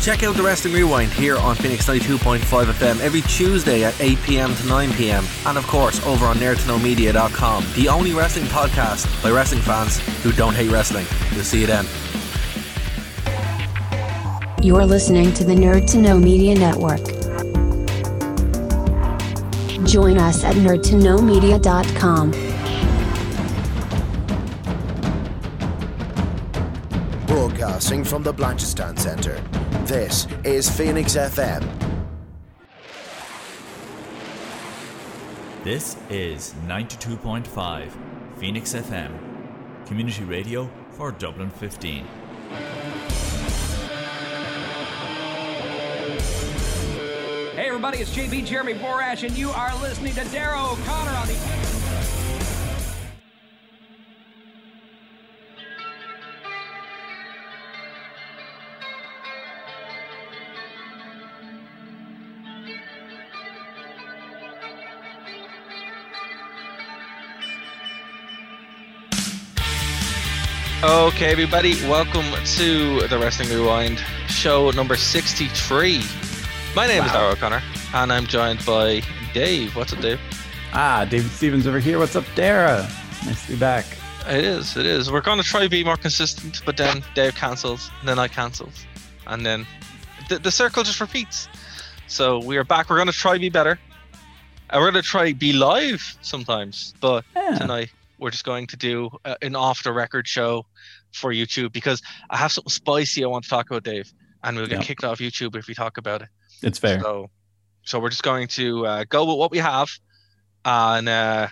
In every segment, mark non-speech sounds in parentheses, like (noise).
Check out the Wrestling Rewind here on Phoenix 92.5 FM every Tuesday at 8 pm to 9 pm. And of course, over on nerdtoknowmedia.com, the only wrestling podcast by wrestling fans who don't hate wrestling. We'll see you then. You're listening to the Nerd to Know Media Network. Join us at nerdtoknowmedia.com. Broadcasting from the Blanchardstown Center. This is Phoenix FM. This is 92.5 Phoenix FM, community radio for Dublin 15. Hey everybody, it's JB Jeremy Borash, and you are listening to Dara O'Connor on the. Okay, everybody, welcome to the Wrestling Rewind, show number 63. My name is Dara O'Connor, and I'm joined by Dave. What's up, Dave? Ah, David Stevens over here. What's up, Dara? Nice to be back. It is, it is. We're going to try to be more consistent, but then Dave cancels, and then I cancels, and then the, the circle just repeats. So we are back. We're going to try to be better. And we're going to try be live sometimes, but Yeah. tonight we're just going to do uh, an off the record show for YouTube because I have something spicy I want to talk about, Dave, and we'll get Yeah. kicked off YouTube if we talk about it. It's fair. So, so we're just going to uh, go with what we have. And uh,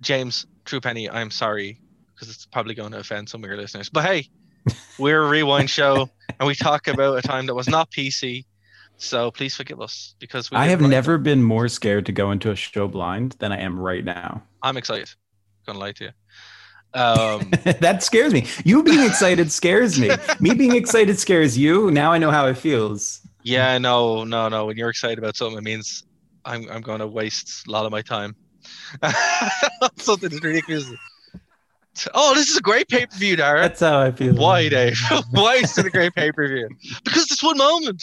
James Truepenny, I'm sorry because it's probably going to offend some of your listeners, but hey, (laughs) we're a rewind show and we talk about a time that was not PC. So please forgive us because we I have never been more scared to go into a show blind than I am right now. I'm excited. Gonna lie to you. Um, (laughs) that scares me. You being excited scares me. Me being excited scares you. Now I know how it feels. yeah, no, no, no. When you're excited about something, it means I'm I'm going to waste a lot of my time. (laughs) something that's ridiculous. Oh, this is a great pay per view, Dara. That's how I feel. Why, Dave? (laughs) Why is it a great pay per view? Because it's one moment.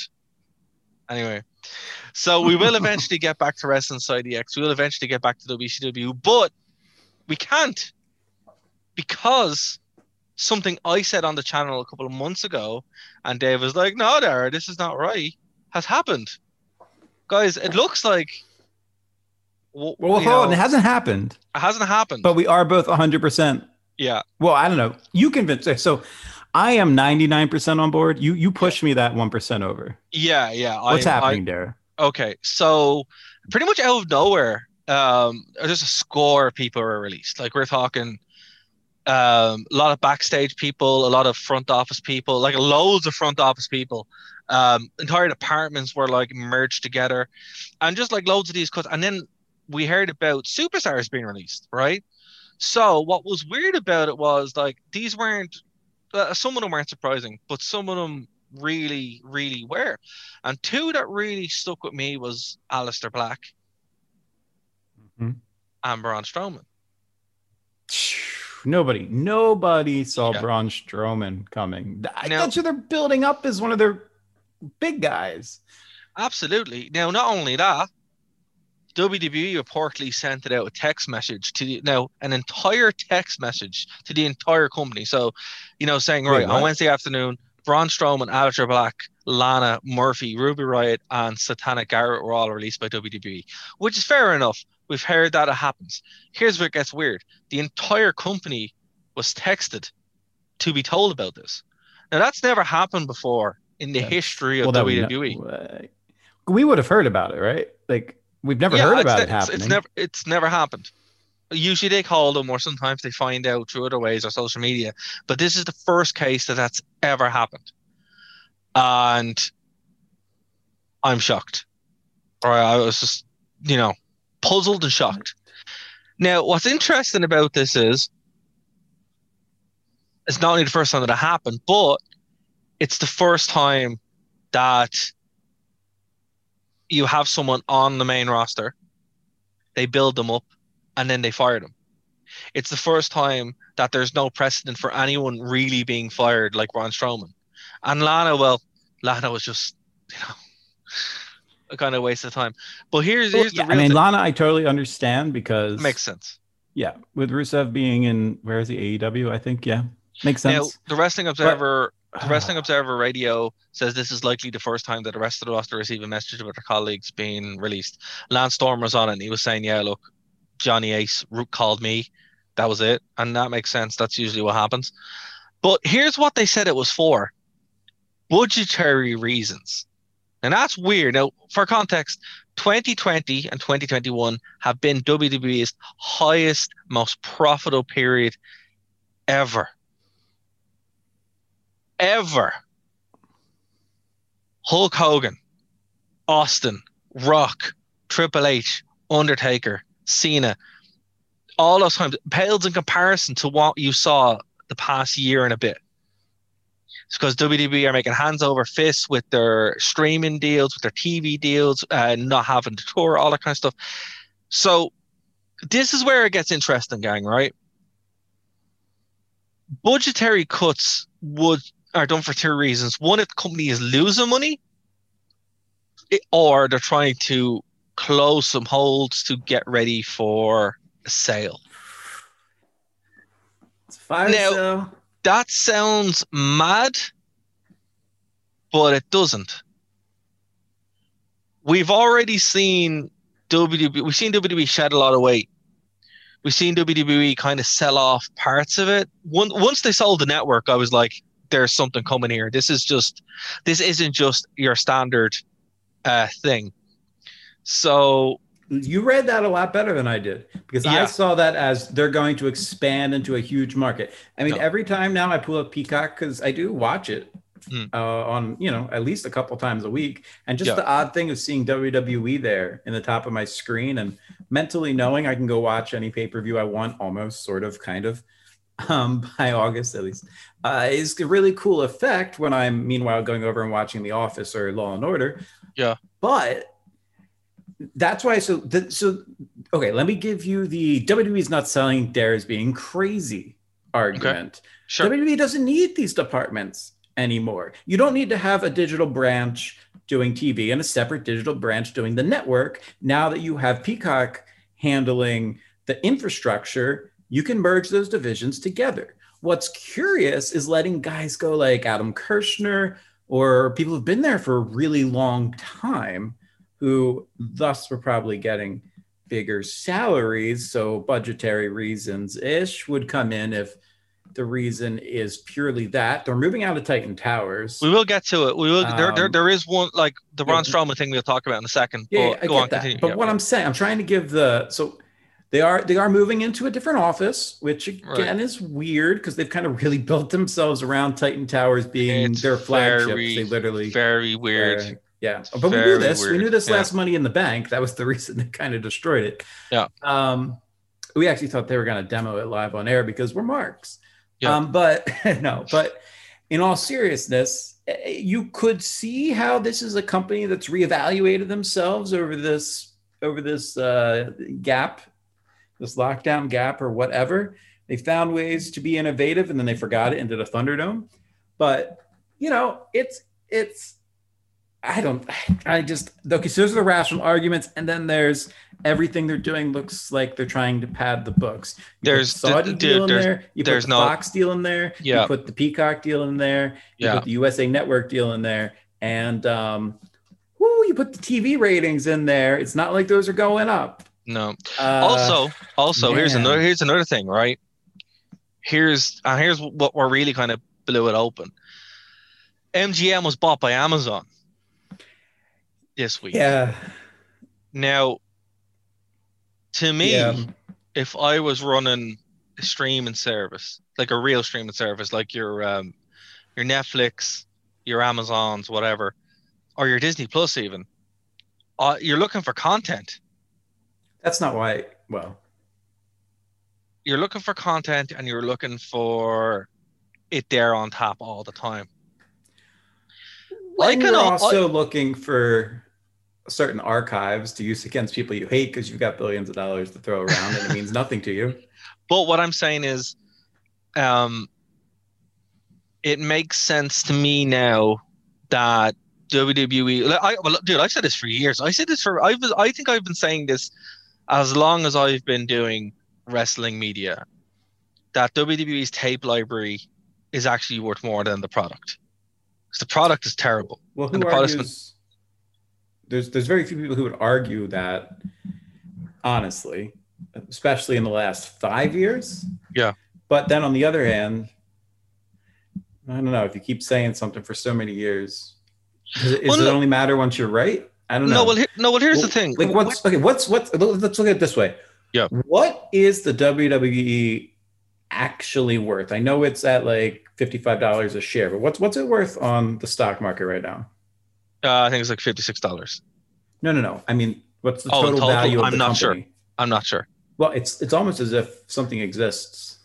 Anyway, so we will eventually get back to Wrestling Side EX. We will eventually get back to WCW, but we can't because something I said on the channel a couple of months ago, and Dave was like, "No, Dara, this is not right," has happened. Guys, it looks like. Well, you hold on. It hasn't happened, it hasn't happened. but we are both 100%. yeah, Well, I don't know. You convinced. Me. So I am 99% on board. You you push me that 1% over. yeah, yeah. What's I- happening, Dara? Okay, so pretty much out of nowhere, um, there's a score of people were released. Like we're talking, um, a lot of backstage people, a lot of front office people, like loads of front office people. Um, entire departments were like merged together, and just like loads of these cuts. And then we heard about superstars being released, right? So what was weird about it was like these weren't, uh, some of them weren't surprising, but some of them really, really were. And two that really stuck with me was Aleister Black Mhm. and Braun Strowman. (sighs) (sighs) (sighs) Nobody, nobody saw Yeah. Braun Strowman coming. I Now- thought you they're building up as one of their big guys. Absolutely. Now, not only that, WWE reportedly sent it out a text message to the now an entire text message to the entire company. So, you know, saying Wait, right on? Wednesday afternoon, Braun Strowman, Aleister Black, Lana Murphy, Ruby Riot, and Santana Garrett were all released by WWE, which is fair enough. We've heard that it happens. Here's where it gets weird: the entire company was texted to be told about this. Now, that's never happened before in the That's- history of Well, that we WWE. we would have heard about it, right? Like we've never heard about ne- it happening. It's, never it's never happened. Usually they call them, or sometimes they find out through other ways or social media. But this is the first case that that's ever happened, and I'm shocked. Or I was just, you know, puzzled and shocked. Now, what's interesting about this is, it's not only the first time that it happened, but it's the first time that you have someone on the main roster, they build them up, and then they fire them. It's the first time that there's no precedent for anyone really being fired like Braun Strowman. And Lana, well, Lana was just, you know, a kind of waste of time. But here's Well, here's yeah, the I mean, thing. Lana, I totally understand because makes sense. yeah, with Rusev being in where is he AEW? I think yeah, makes sense. Now, the Wrestling Observer, the (sighs) Wrestling Observer Radio says this is likely the first time that the rest of the roster receive a message about their colleagues being released. Lance Storm was on it, and he was saying, "Yeah, look, Johnny Ace called me. That was it," and that makes sense. That's usually what happens. But here's what they said it was for: budgetary reasons. And that's weird. Now, for context, 2020 and 2021 have been WWE's highest, most profitable period ever. Ever. Hulk Hogan, Austin, Rock, Triple H, Undertaker, Cena, all those times pales in comparison to what you saw the past year and a bit. It's because WWE are making hands over fists with their streaming deals, with their TV deals, uh, not having to tour, all that kind of stuff. So this is where it gets interesting, gang. Right? Budgetary cuts would are done for two reasons. One, if the company is losing money, it- or they're trying to close some holds to get ready for a sale. It's fire Now- sale. That sounds mad, but it doesn't. We've already seen WWE. We've seen WWE shed a lot of weight. We've seen WWE kind of sell off parts of it. Once they sold the network, I was like, "There's something coming here. This is just. This isn't just your standard uh, thing." So You read that a lot better than I did because I saw that as they're going to expand into a huge market. I mean, No. every time now I pull up Peacock because I do watch it Mm. uh, on, you know, at least a couple times a week. And just Yeah. the odd thing of seeing WWE there in the top of my screen and mentally knowing I can go watch any pay per view I want, almost sort of kind of (laughs) um, by August at least, uh, is a really cool effect when I'm meanwhile going over and watching The Office or Law and Order. Yeah. But that's why. So, the, so okay. Let me give you the WWE is not selling Dara's being crazy argument. sure, WWE doesn't need these departments anymore. You don't need to have a digital branch doing TV and a separate digital branch doing the network. Now that you have Peacock handling the infrastructure, you can merge those divisions together. What's curious is letting guys go like Adam Kirshner or people who've been there for a really long time who thus were probably getting bigger salaries. So budgetary reasons ish would come in if the reason is purely that they're moving out of Titan Towers. we will get to it. We will. there, there, Um, there is one like the yeah. Braun Strowman thing we'll talk about in a second. Yeah, but I go get on, that. continue. But Yeah. what I'm saying, I'm trying to give the so they are they are moving into a different office, which again Right. is weird because they've kind of really built themselves around Titan Towers being It's their flagship. very, they literally very weird. Yeah, but we knew this. We knew this Yeah. last Money in the Bank. That was the (laughs) reason they kind of destroyed it. Yeah. Um, we actually thought they were going to demo it live on air because we're marks. Yeah. Um, but (laughs) no, but in all seriousness, eh, you could see how this is a company that's reevaluated themselves over this over this uh, gap, this lockdown gap or whatever. They found ways to be innovative, and then they forgot it and did a Thunderdome. But you know, it's it's I don't. I just okay. So those are the rational arguments, and then there's everything they're doing looks like they're trying to pad the books. You There's- the Saudi dude, deal in there's- there. You there's put the no- Fox deal in there. Yeah. You put the Peacock deal in there. You Yeah. put the USA Network deal in there, and um, whoo, you put the TV ratings in there. It's not like those are going up. No. Uh, also, also here's another here's another thing, right? Here's and here's what we're really kind of blew it open. MGM was bought by Amazon this week. yeah, Now, to me, yeah, if I was running a streaming service, like a real streaming service, like your um, your Netflix, your Amazons, whatever, or your Disney Plus, even, uh, you're looking for content. that's not why. Well, You're looking for content, and you're looking for it there on top all the time. I can you're al- also looking for certain archives to use against people you hate because you've got billions of dollars to throw around and it means nothing to you. (laughs) But what I'm saying is, um, it makes sense to me now that WWE. like, I, well, dude, I've said this for years. I said this for. I was. I think I've been saying this as long as I've been doing wrestling media. That WWE's tape library is actually worth more than the product. 'Cause the product is terrible. Well, who the argues? There's there's very few people who would argue that, honestly, especially in the last five years. Yeah. But then on the other hand, I don't know if you keep saying something for so many years. Does it, Well, does it only matter once you're right? I don't know. No, well, here, no, well, here's Well, the thing. Like what's okay? What's what's? Let's look at it this way. Yeah. What is the WWE actually worth? I know it's at like fifty five dollars a share, but what's what's it worth on the stock market right now? Uh, I think it's like fifty six dollars. No, no, no. I mean, what's the Oh, total, total? value of I'm not sure. I'm not sure. Well, it's it's almost as if something exists.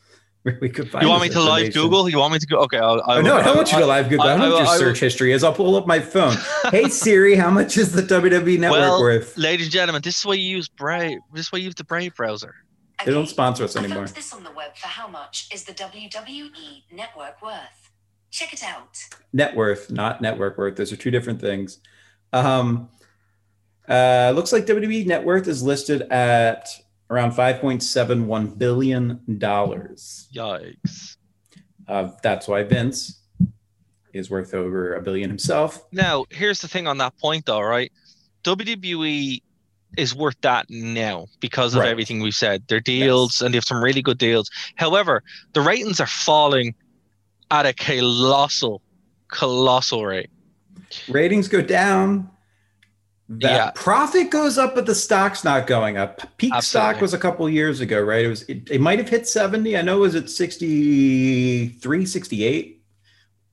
(laughs) We could find. You want me to live. Google? You want me to go? Okay, I'll, I Oh, no, I don't want you to live Google. I, I- don't know your search history is. I'll pull up my phone. (laughs) hey Siri, how much is the WWE network Well, worth? ladies and gentlemen, this is why you use Brave. This is why you use the Brave browser. They don't sponsor us I anymore. found this on the web for how much is the WWE network worth? Check it out. net worth, not network worth. Those are two different things. Um, uh, looks like WWE net worth is listed at around 5.71 billion dollars. Yikes! Uh, that's why Vince is worth over a billion himself. Now, here's the thing on that point, though, right? WWE is worth that now because of Right. everything we've said. Their deals and they have some really good deals. However, the ratings are falling at a colossal, colossal rate. Ratings go down. That Yeah. profit goes up, but the stock's not going up. Peak stock was a couple years ago, right? It was it, it might have hit 70. I know it was at 63, 68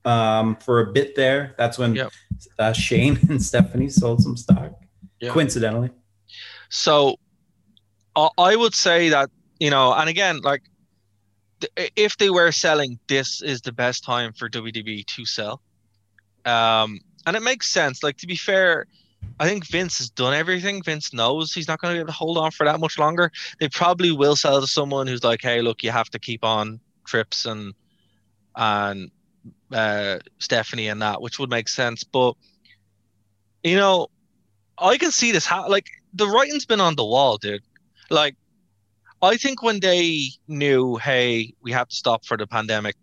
um, for a bit there. That's when Yep. uh, Shane (laughs) and Stephanie sold some stock, Yeah. coincidentally. So I I would say that, you know, and again, like th- if they were selling, this is the best time for WWE to sell. Um, and it makes sense. Like to be fair, I think Vince has done everything. Vince knows he's not going to be able to hold on for that much longer. They probably will sell to someone who's like, "Hey, look, you have to keep on trips and and uh, Stephanie and that," which would make sense. But you know, I can see this. Ha- like the writing's been on the wall, dude. Like, I think when they knew, hey, we have to stop for the pandemic,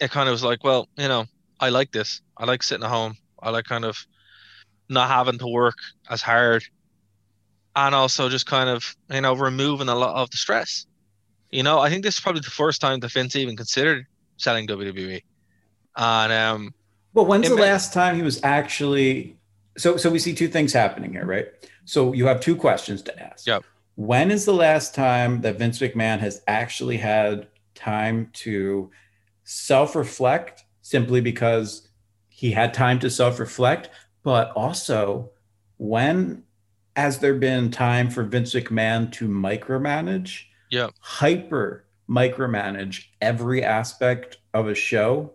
it kind of was like, well, you know, I like this. I like sitting at home. I like kind of not having to work as hard, and also just kind of, you know, removing a lot of the stress. You know, I think this is probably the first time that Vince even considered selling WWE, and um, Well, when's the may- last time he was actually? So, so we see two things happening here, right? So you have two questions to ask. Yep. When is the last time that Vince McMahon has actually had time to self-reflect, simply because he had time to self-reflect, but also when has there been time for Vince McMahon to micromanage? Yep. Hyper micromanage every aspect of a show.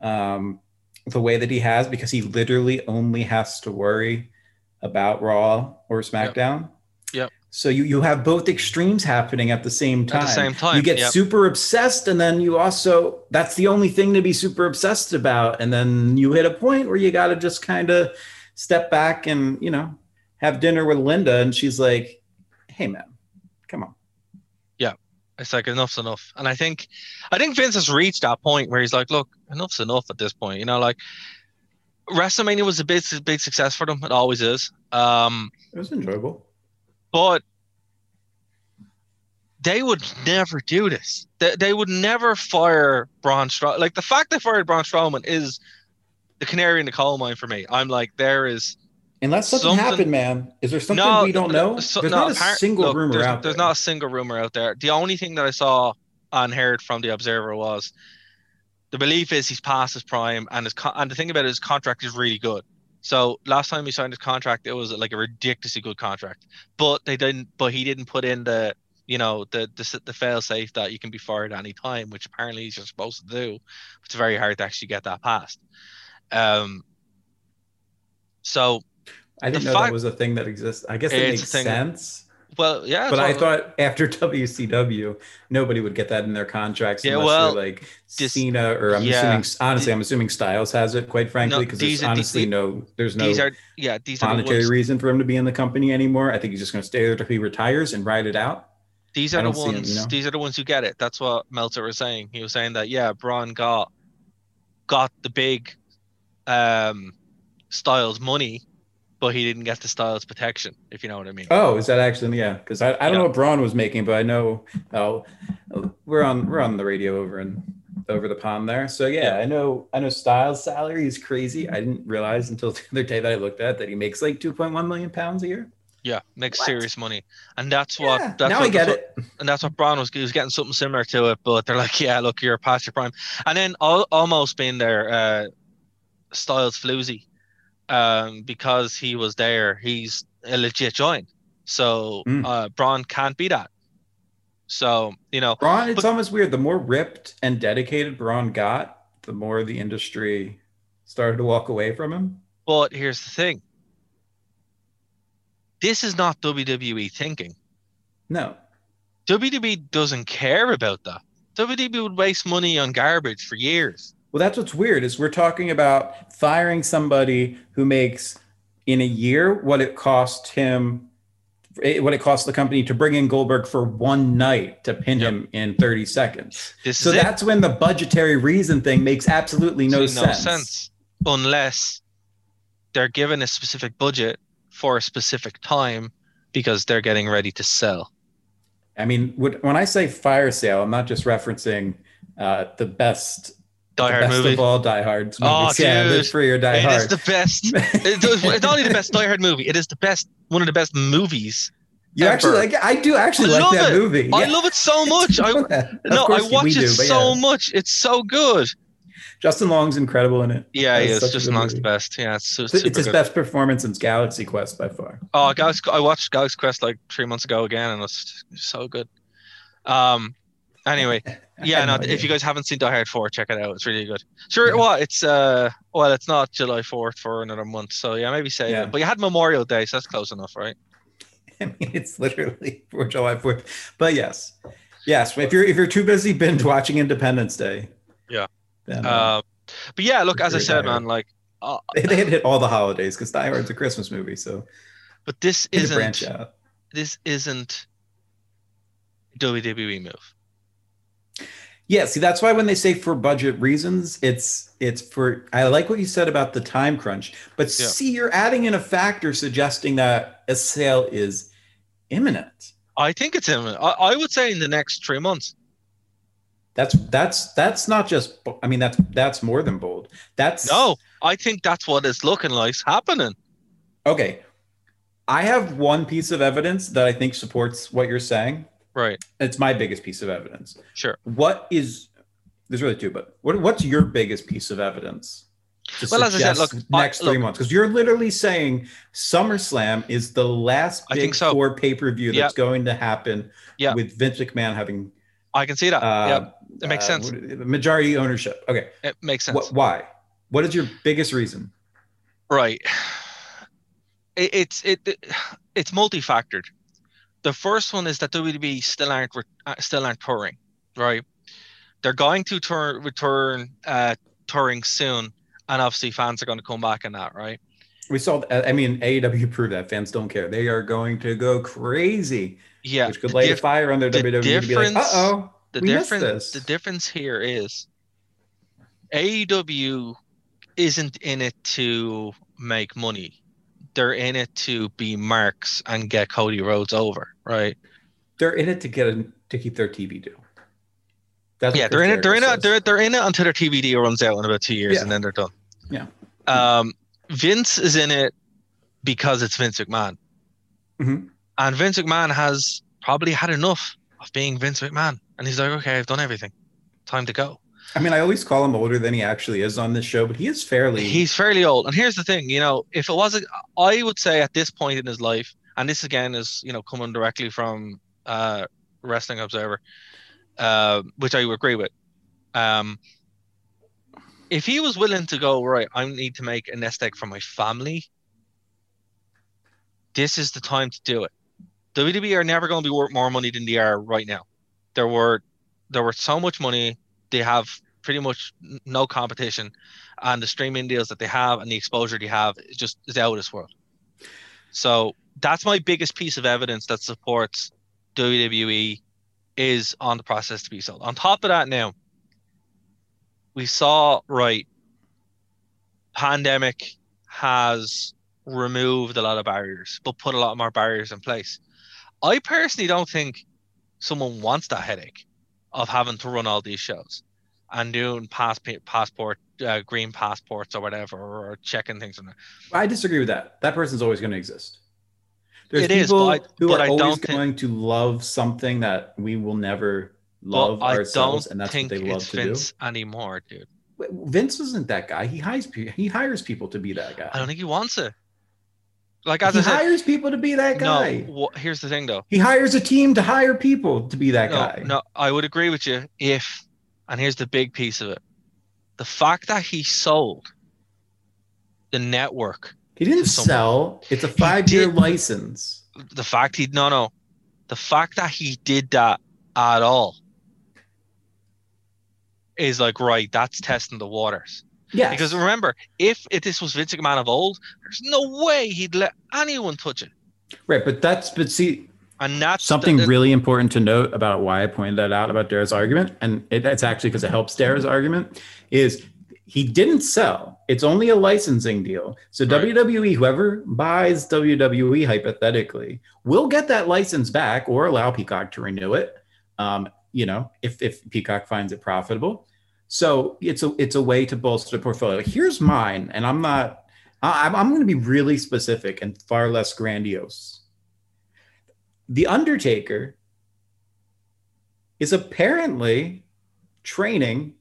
Um, the way that he has because he literally only has to worry about Raw or SmackDown. Yep. So you you have both extremes happening at the same time. At the same time, you get yep. super obsessed, and then you also that's the only thing to be super obsessed about. And then you hit a point where you got to just kind of step back and you know have dinner with Linda, and she's like, "Hey, man, come on." It's like enough's enough. And I think, I think Vince has reached that point where he's like, look, enough's enough at this point. You know, like WrestleMania was a big, big success for them. It always is. Um, It was enjoyable. but they would never do this. They, they would never fire Braun Strowman. Like the fact they fired Braun Strowman is the canary in the coal mine for me. I'm like, there is Unless something, Something- happened, man. Is there something no, we don't know? so- there's no, not a appar- single look, rumor there's, out There's there. not a single rumor out there. The only thing that I saw and heard from the Observer was the belief is he's past his prime, and his con- and the thing about it, his contract is really good. So last time he signed his contract, it was like a ridiculously good contract. But they didn't. But he didn't put in the you know the the, the fail safe that you can be fired any time, which apparently he's supposed to do. It's very hard to actually get that passed. Um. So I didn't the know fact- that was a thing that exists. I guess it makes sense. Well, yeah. but I thought after (laughs) WCW, nobody would get that in their contracts Yeah, unless well, they're like this- Cena or I'm yeah. assuming honestly, I'm assuming Styles has it. Quite frankly, because these there's are- honestly these- no there's no these are yeah these are the monetary ones, reason for him to be in the company anymore. I think he's just going to stay there till he retires and ride it out. these are the see 'em, you ones know? these are the ones who get it. That's what Meltzer was saying. He was saying that yeah, Braun got got the big um Styles money, but he didn't get the Styles protection. If you know what I mean. Oh, is that actually yeah? Because I, I don't Yeah. know what Braun was making, but I know oh we're on we're on the radio over and over the pond there. So yeah, I know I know Styles' salary is crazy. I didn't realize until (laughs) the other day that I looked at that he makes like 2.1 million pounds a year. Yeah, makes What? serious money, and that's what. Yeah, that's now what, I get that's it. what- (laughs) and that's what Braun was. He was getting something similar to it, but they're like, yeah, look, you're past your prime, and then al- almost being there, uh, Styles floozy, um, because he was there. He's a legit join, so Mm. uh, Braun can't be that. So you know, Braun, it's But- almost weird. The more ripped and dedicated Braun got, the more the industry started to walk away from him. but here's the thing. This is not WWE thinking. No. WWE doesn't care about that. WWE would waste money on garbage for years. Well, that's what's weird is we're talking about firing somebody who makes in a year what it cost him, eh, what it cost the company to bring in Goldberg for one night to pin Yep. him in 30 seconds. This So is it. that's when the budgetary reason thing makes absolutely no, See, sense. unless they're given a specific budget for a specific time because they're getting ready to sell. I mean, when I say fire sale, I'm not just referencing uh, the best, Die the Hard best movie. of all Die Hard movies. Oh, yeah, dude. Live Free or Die It Hard. is the best. (laughs) It does- it's not only the best Die Hard movie. It is the best. One of the best movies. you actually ever. like? I do actually I like love that it. movie. I Yeah. love it so (laughs) much. I no, I watch it but so yeah. much. It's so good. Justin Long's incredible in it. Yeah, he is. such a Just amongst the best. Yeah, it's, It's, it's his good. best performance since Galaxy Quest by far. Oh, Galaxy, I watched Galaxy Quest like three months ago again, and it's so good. Um. Anyway, (laughs) yeah. No, if you guys haven't seen Die Hard Four, check it out. It's really good. Sure. Yeah. What? It's uh. Well, it's not July Fourth for another month, so yeah, maybe save Yeah. it. But you had Memorial Day, so that's close enough, right? (laughs) I mean, it's literally (laughs) for July Fourth. But yes, yes. If you're if you're too busy binge watching Independence Day, Yeah. then uh, Um. But yeah, look, as I said, man, like, uh, they, they had hit all the holidays because Die Hard's a Christmas movie, so but this they had branch isn't. out. This isn't WWE move. Yeah, see, that's why when they say for budget reasons, it's it's for. I like what you said about the time crunch, but Yeah. see, you're adding in a factor suggesting that a sale is imminent. I think it's imminent. I, I would say in the next three months. That's that's that's not just. I mean, that's that's more than bold. That's No, I think that's what it's looking like happening. Okay. I have one piece of evidence that I think supports what you're saying. Right. It's my biggest piece of evidence. Sure. What is there's really two, but what what's your biggest piece of evidence? Well, as I said, look, I- next three look- months because you're literally saying SummerSlam is the last I big think so. four pay per view that's going to happen Yeah. with Vince McMahon having I can see that. uh, yeah, it makes uh, sense. majority ownership. Okay, It makes sense. what, why? What is your biggest reason? Right. It, it's it, it it's multi-factored. The first one is that WWE still aren't re- uh, still aren't touring, right? They're going to turn return uh, touring soon, and obviously fans are going to come back in that, right? We saw. I mean, AEW proved that fans don't care. They are going to go crazy, Yeah. which could light diff- a fire under the WWE. to be like, difference- uh oh, the difference the difference here is AEW isn't in it to make money. They're in it to be marks and get Cody Rhodes over, right? they're in it to get a, to keep their TV deal. That's yeah, they're in it. They're in it. They're, they're in it until their TV deal runs out in about two years, Yeah. and then they're done. Yeah. Um, Vince is in it because it's Vince McMahon, Mhm. and Vince McMahon has probably had enough of being Vince McMahon, and he's like, okay, I've done everything. Time to go. I mean, I always call him older than he actually is on this show, but he is fairly. He's fairly old, and here's the thing. You know, if it wasn't, I would say at this point in his life, and this again is you know coming directly from uh, Wrestling Observer, uh, which I agree with. Um, if he was willing to go right, I need to make a nest egg for my family. This is the time to do it. WWE are never going to be worth more money than they are right now. There were there were so much money. They have pretty much no competition, and the streaming deals that they have and the exposure they have is just is out of this world. So that's my biggest piece of evidence that supports WWE is on the process to be sold. On top of that, now we saw right pandemic has removed a lot of barriers, but put a lot more barriers in place. I personally don't think someone wants that headache of having to run all these shows and doing pass, passport, uh, green passports or whatever, or checking things on there. I disagree with that. That person's always going to exist. There's It is, people but I- who are I always don't think- going to love something that we will never love ourselves, and that's what they love to Vince anymore, dude. Vince isn't that guy. He hires he hires people to be that guy. I don't think he wants it. Like as he I said, hires people to be that guy. no. here's the thing, though. He hires a team to hire people to be that no, guy. No, I would agree with you if, and here's the big piece of it: the fact that he sold the network, He didn't sell. It's a five-year license. the fact he no no, the fact that he did that at all is like right. That's testing the waters. Yeah. Because remember, if, if this was Vince McMahon of old, there's no way he'd let anyone touch it. right, but that's but see And that's something the- really important to note about why I pointed that out about Dara's argument, and it, it's actually because it helps Dara's argument, is he didn't sell. It's only a licensing deal. So Right. WWE, whoever buys WWE hypothetically, will get that license back or allow Peacock to renew it. Um, you know, if if Peacock finds it profitable. So it's a it's a way to bolster the portfolio. Here's mine, and I'm not. I'm I'm going to be really specific and far less grandiose. The Undertaker is apparently training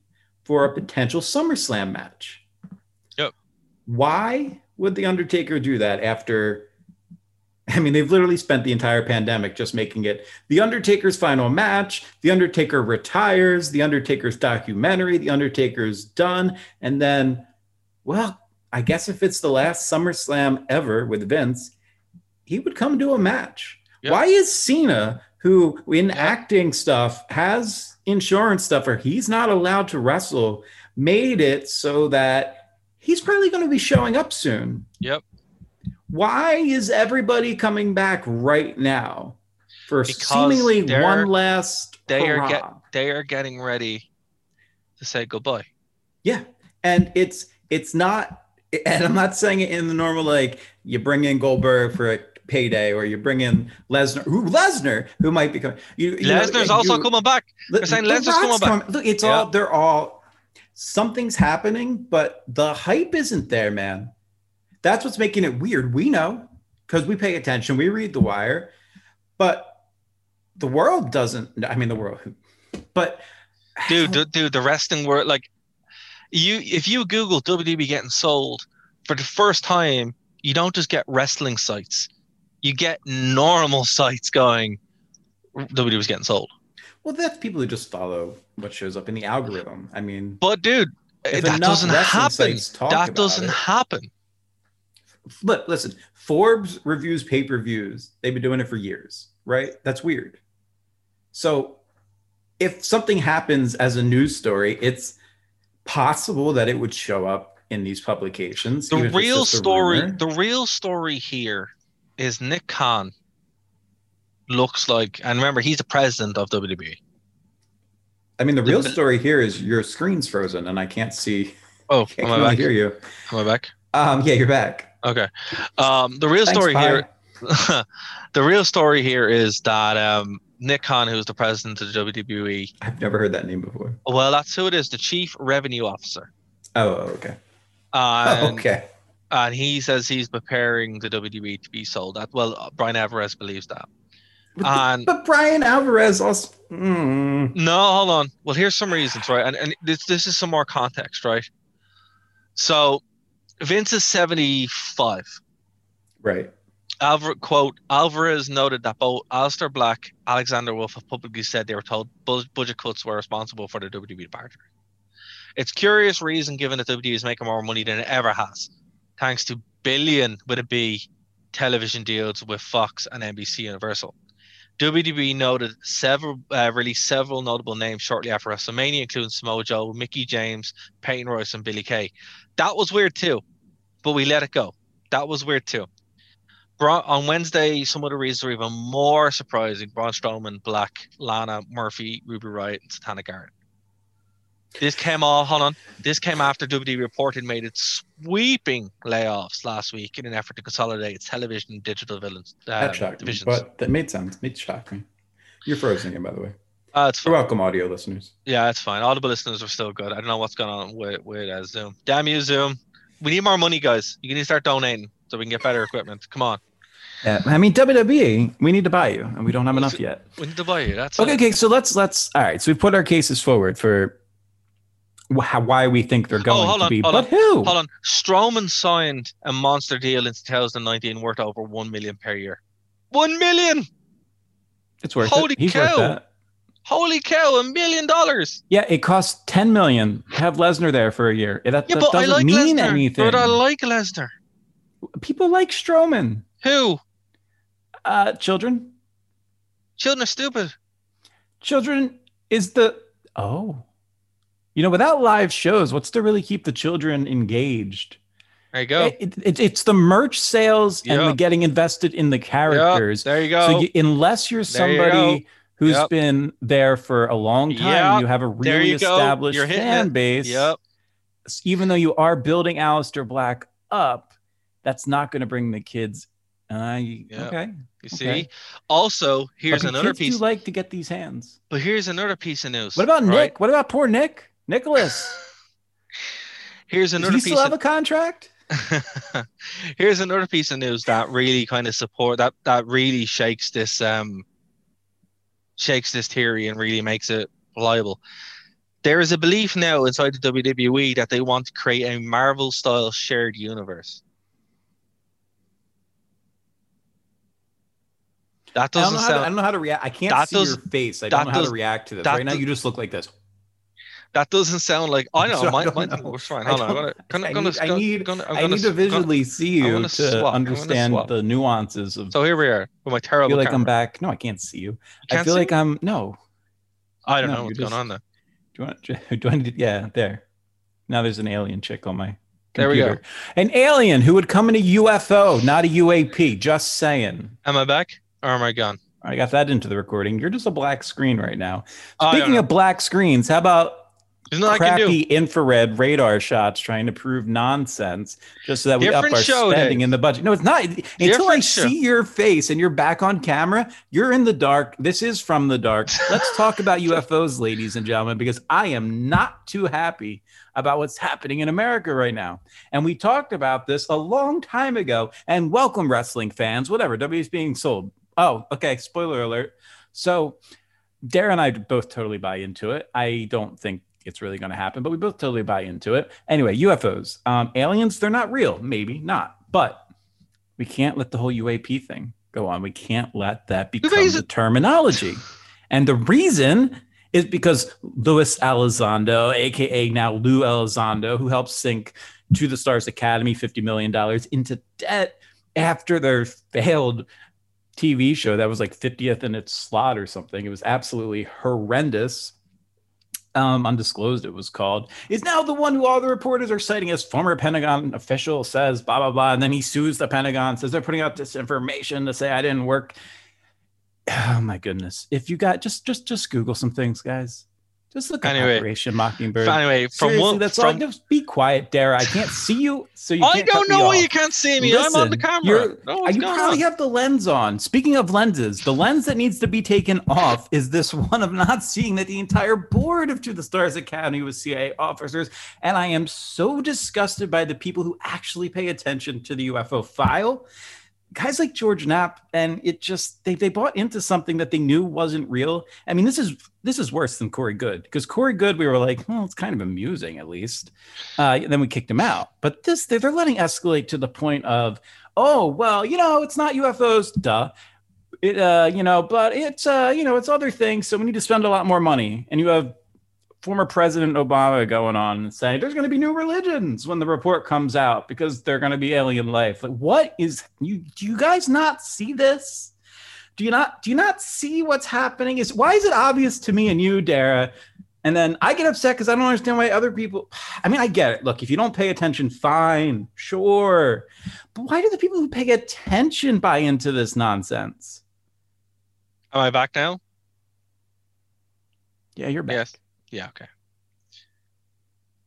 for a potential SummerSlam match. Yep. Why would The Undertaker do that after? I mean, they've literally spent the entire pandemic just making it The Undertaker's final match, The Undertaker retires, The Undertaker's documentary, The Undertaker's done. And then, well, I guess if it's the last SummerSlam ever with Vince, he would come to a match. Why is Cena, who in acting stuff has insurance stuff or he's not allowed to wrestle, made it so that he's probably going to be showing up soon? Yep. Why is everybody coming back right now for Because seemingly one last they are get they are getting ready to say goodbye. Yeah, and it's it's not, and I'm not saying it in the normal like you bring in Goldberg for a payday or you bring in Lesnar, who Lesnar who might become you. you know, Lesnar's also you- coming back. They're saying Lesnar's coming back. coming- Look, it's Yeah. all they're all something's happening, but the hype isn't there, man. That's what's making it weird. We know because we pay attention, we read the wire, but the world doesn't. I mean, the world, but Dude, dude, dude, the wrestling world like you if you Google WWE getting sold for the first time, you don't just get wrestling sites. You get normal sites going WWE was getting sold. Well, that's people who just follow what shows up in the algorithm. I mean, But dude, If that doesn't happen. That doesn't it- happen. but listen, Forbes reviews pay per views. They've been doing it for years, right? That's weird. So, if something happens as a news story, it's possible that it would show up in these publications. The even if it's real story, the real story here is Nick Khan looks like, and remember, he's the president of WWE. I mean, the the- real story here is your screen's frozen and I can't see. Oh, Can't am I (laughs) back? hear you. Am I back? Um, yeah, you're back. Okay. Um, the real Thanks, story bye. here, (laughs) the real story here is that um, Nick Khan, who's the president of the WWE, I've never heard that name before. well, that's who it is, the chief revenue officer. Oh, okay. And, oh, (laughs) okay. And he says he's preparing the WWE to be sold. Well, uh, Bryan Alvarez believes that. But, and- but Bryan Alvarez also. Mm. No, hold on. Well, here's some reasons, right? And and this this is some more context, right? So, Vince is 75. Right. Alvar, quote, Alvarez noted that both Aleister Black, Alexander Wolfe have publicly said they were told bu- budget cuts were responsible for the WWE departure. It's curious reason given that WWE is making more money than it ever has, thanks to billion with a B television deals with Fox and NBC Universal. WWE noted several uh, released several notable names shortly after WrestleMania, including Samoa Joe, Mickie James, Peyton Royce, and Billie Kay. That was weird too, but we let it go. That was weird too. Braun, on Wednesday, some of the reasons were even more surprising. Braun Strowman, Black, Lana, Murphy, Ruby Riot, and Santana Garrett. This came all, hold on. This came after WWE reported made its sweeping layoffs last week in an effort to consolidate its television and digital villains, uh, That shocked me, but that made sense. It shocked me. You're frozen again, by the way. uh, it's You're welcome, audio listeners. Yeah, it's fine. Audible listeners are still good. I don't know what's going on with, with uh, Zoom. Damn you, Zoom. We need more money, guys. You need to start donating so we can get better equipment. Come on. Yeah, I mean WWE, we need to buy you, and we don't have enough yet. We need to buy you. That's Okay, it. okay. So let's let's. All right. So we've put our cases forward for why we think they're going Oh, hold to on, be, hold but on, who? Hold on. Strowman signed a monster deal in 2019 worth over 1 million per year. 1 million! It's worth Holy it. He's worth cow. that. Holy cow, a million dollars! Yeah, it costs ten million to have Lesnar there for a year. That, Yeah, that but I doesn't like mean Lesnar. anything. But I like Lesnar. People like Strowman. Who? Uh, children. Children are stupid. Children is the oh, you know, without live shows, what's to really keep the children engaged? There you go. It, it, it's the merch sales and the getting invested in the characters. there you go. So you, unless you're you somebody go. who's Yep. been there for a long time, Yep. you have a really you established fan it. base. Yep. Even though you are building Aleister Black up, that's not going to bring the kids. Uh, you- Yep. Okay. You see? Okay. Also, here's another piece. do like to get these hands. but here's another piece of news. What about right? Nick? What about poor Nick? Nicholas? Here's Does another he piece. still have of, a contract? (laughs) Here's another piece of news that really kind of support that that really shakes this um shakes this theory and really makes it reliable. There is a belief now inside the WWE that they want to create a Marvel style shared universe. That I don't, doesn't know how to, I don't know how to react. I can't That see does- your face. I don't know how does- to react to this. Right now, you just look like this. That doesn't sound like I (laughs) know So my, don't my know. fine. I on, I'm gonna, gonna, I gonna, need- I gonna- need- gonna, I'm I gonna- need to gonna- visually see you gonna swap. Understand the nuances of. So here we are with my I feel like I'm back. No, I can't see you. You I can't feel like me? I'm no. I don't no, know what's just- going on there. Do you want? (laughs) Do I need? Yeah, there. Now there's an alien chick on my. There we go. An alien who would come in a UFO, not a UAP. Just saying. Am I back or am I gone? I got that into the recording. You're just a black screen right now. Speaking of black screens, how about crappy do. infrared radar shots trying to prove nonsense just so that we Different up our spending Dave. in the budget. No, it's not. Until I show. see your face and you're back on camera, you're in the dark. This is from the dark. Let's talk about (laughs) UFOs, ladies and gentlemen, because I am not too happy about what's happening in America right now. And we talked about this a long time ago. And welcome, wrestling fans, whatever. W is being sold. Oh, okay. Spoiler alert. So, Dara and I both totally buy into it. I don't think it's really going to happen, but we both totally buy into it. Anyway, UFOs, um, aliens, they're not real. Maybe not, but we can't let the whole UAP thing go on. We can't let that become the terminology. And the reason is because Luis Elizondo, aka now Lou Elizondo, who helped sink to the Stars Academy $50 million into debt after their failed TV show that was like 50th in its slot or something. It was absolutely horrendous. Um, undisclosed, it was called, is now the one who all the reporters are citing as former Pentagon official says blah blah blah, and then he sues the Pentagon, says they're putting out disinformation to say I didn't work. (sighs) Oh my goodness! If you got just just just Google some things, guys. Just look at Anyway. Operation Mockingbird. Anyway, from Seriously, one, that's all. from, Just be quiet, Dara. I can't see you, so you I don't know why you can't see me. I'm on the camera. No, you probably on? have the lens on. Speaking of lenses, the lens that needs to be taken off is this (laughs) one of not seeing that the entire board of To the Stars Academy was CIA officers. And I am so disgusted by the people who actually pay attention to the UFO file. Guys like George Knapp, and it just they, they bought into something that they knew wasn't real. I mean, this is this is worse than Corey Goode because Corey Goode, we were like, well, it's kind of amusing at least. Uh, then we kicked him out. But this they're, they're letting escalate to the point of oh well you know it's not ufos duh it uh you know but it's uh you know it's other things so we need to spend a lot more money and you have former President Obama going on and saying there's going to be new religions when the report comes out because they're going to be alien life. Like, what is you? Do you guys not see this? Do you not? Do you not see what's happening? Is why is it obvious to me and you, Dara? And then I get upset because I don't understand why other people. I mean, I get it. Look, if you don't pay attention, fine, sure. But why do the people who pay attention buy into this nonsense? Am I back now? Yeah, you're back. Yes. Yeah. Okay.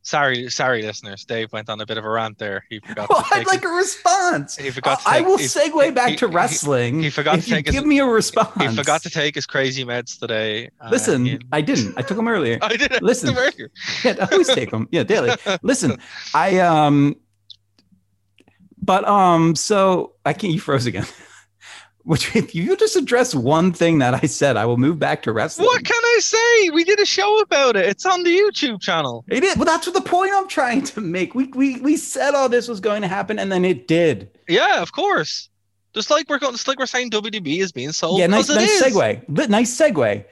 Sorry, sorry, listeners. Dave went on a bit of a rant there. He forgot. Well, (laughs) to I'd take like a response. He forgot to I will he- segue back he- to wrestling. he forgot to take his- give me a response. He forgot to take his crazy meds today. uh, Listen, he- I didn't. I took them earlier. (laughs) I did it. Listen. (laughs) yeah, I always take them. Yeah, daily. Listen, I um, but um, so I can't. You froze again. Which, if you just address one thing that I said, I will move back to wrestling. What can I say? We did a show about it. It's on the YouTube channel. It is. Well, that's what the point I'm trying to make. We we we said all this was going to happen, and then it did. Yeah, of course. Just like we're going, just like we're saying WDB is being sold. yeah, nice, nice is. segue. Li- Nice segue.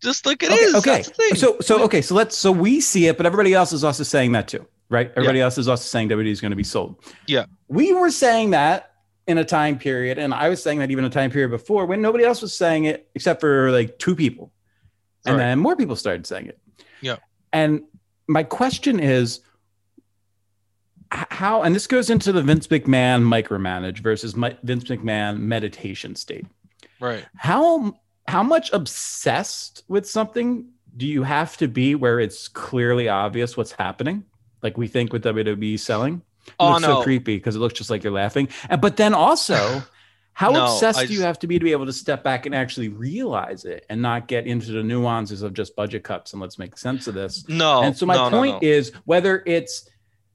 Just like it okay, is. okay. That's the thing. So so okay, so let's so we see it, but everybody else is also saying that too, right? Everybody else is also saying WWE is going to be sold. Yeah. We were saying that in a time period, and I was saying that even a time period before when nobody else was saying it except for like two people. And Right. then more people started saying it. Yeah. And my question is how and this goes into the Vince McMahon micromanage versus Vince McMahon meditation state right. how how much obsessed with something do you have to be where it's clearly obvious what's happening like we think with WWE selling Oh looks no. so creepy because it looks just like you're laughing and but then also how (laughs) No, obsessed I do you have to be to be able to step back and actually realize it and not get into the nuances of just budget cuts and let's make sense of this No. and so my no, point is whether it's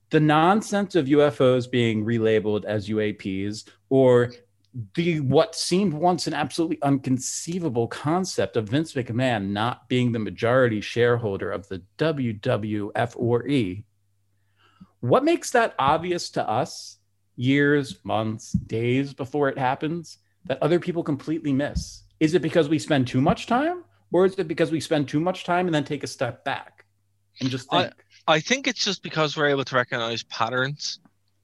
the nonsense of UFOs being relabeled as UAPs or the what seemed once an absolutely unconceivable concept of Vince McMahon not being the majority shareholder of the WWF or E. What makes that obvious to us years, months, days before it happens that other people completely miss? Is it because we spend too much time or is it because we spend too much time and then take a step back and just I- think? I think it's just because we're able to recognize patterns,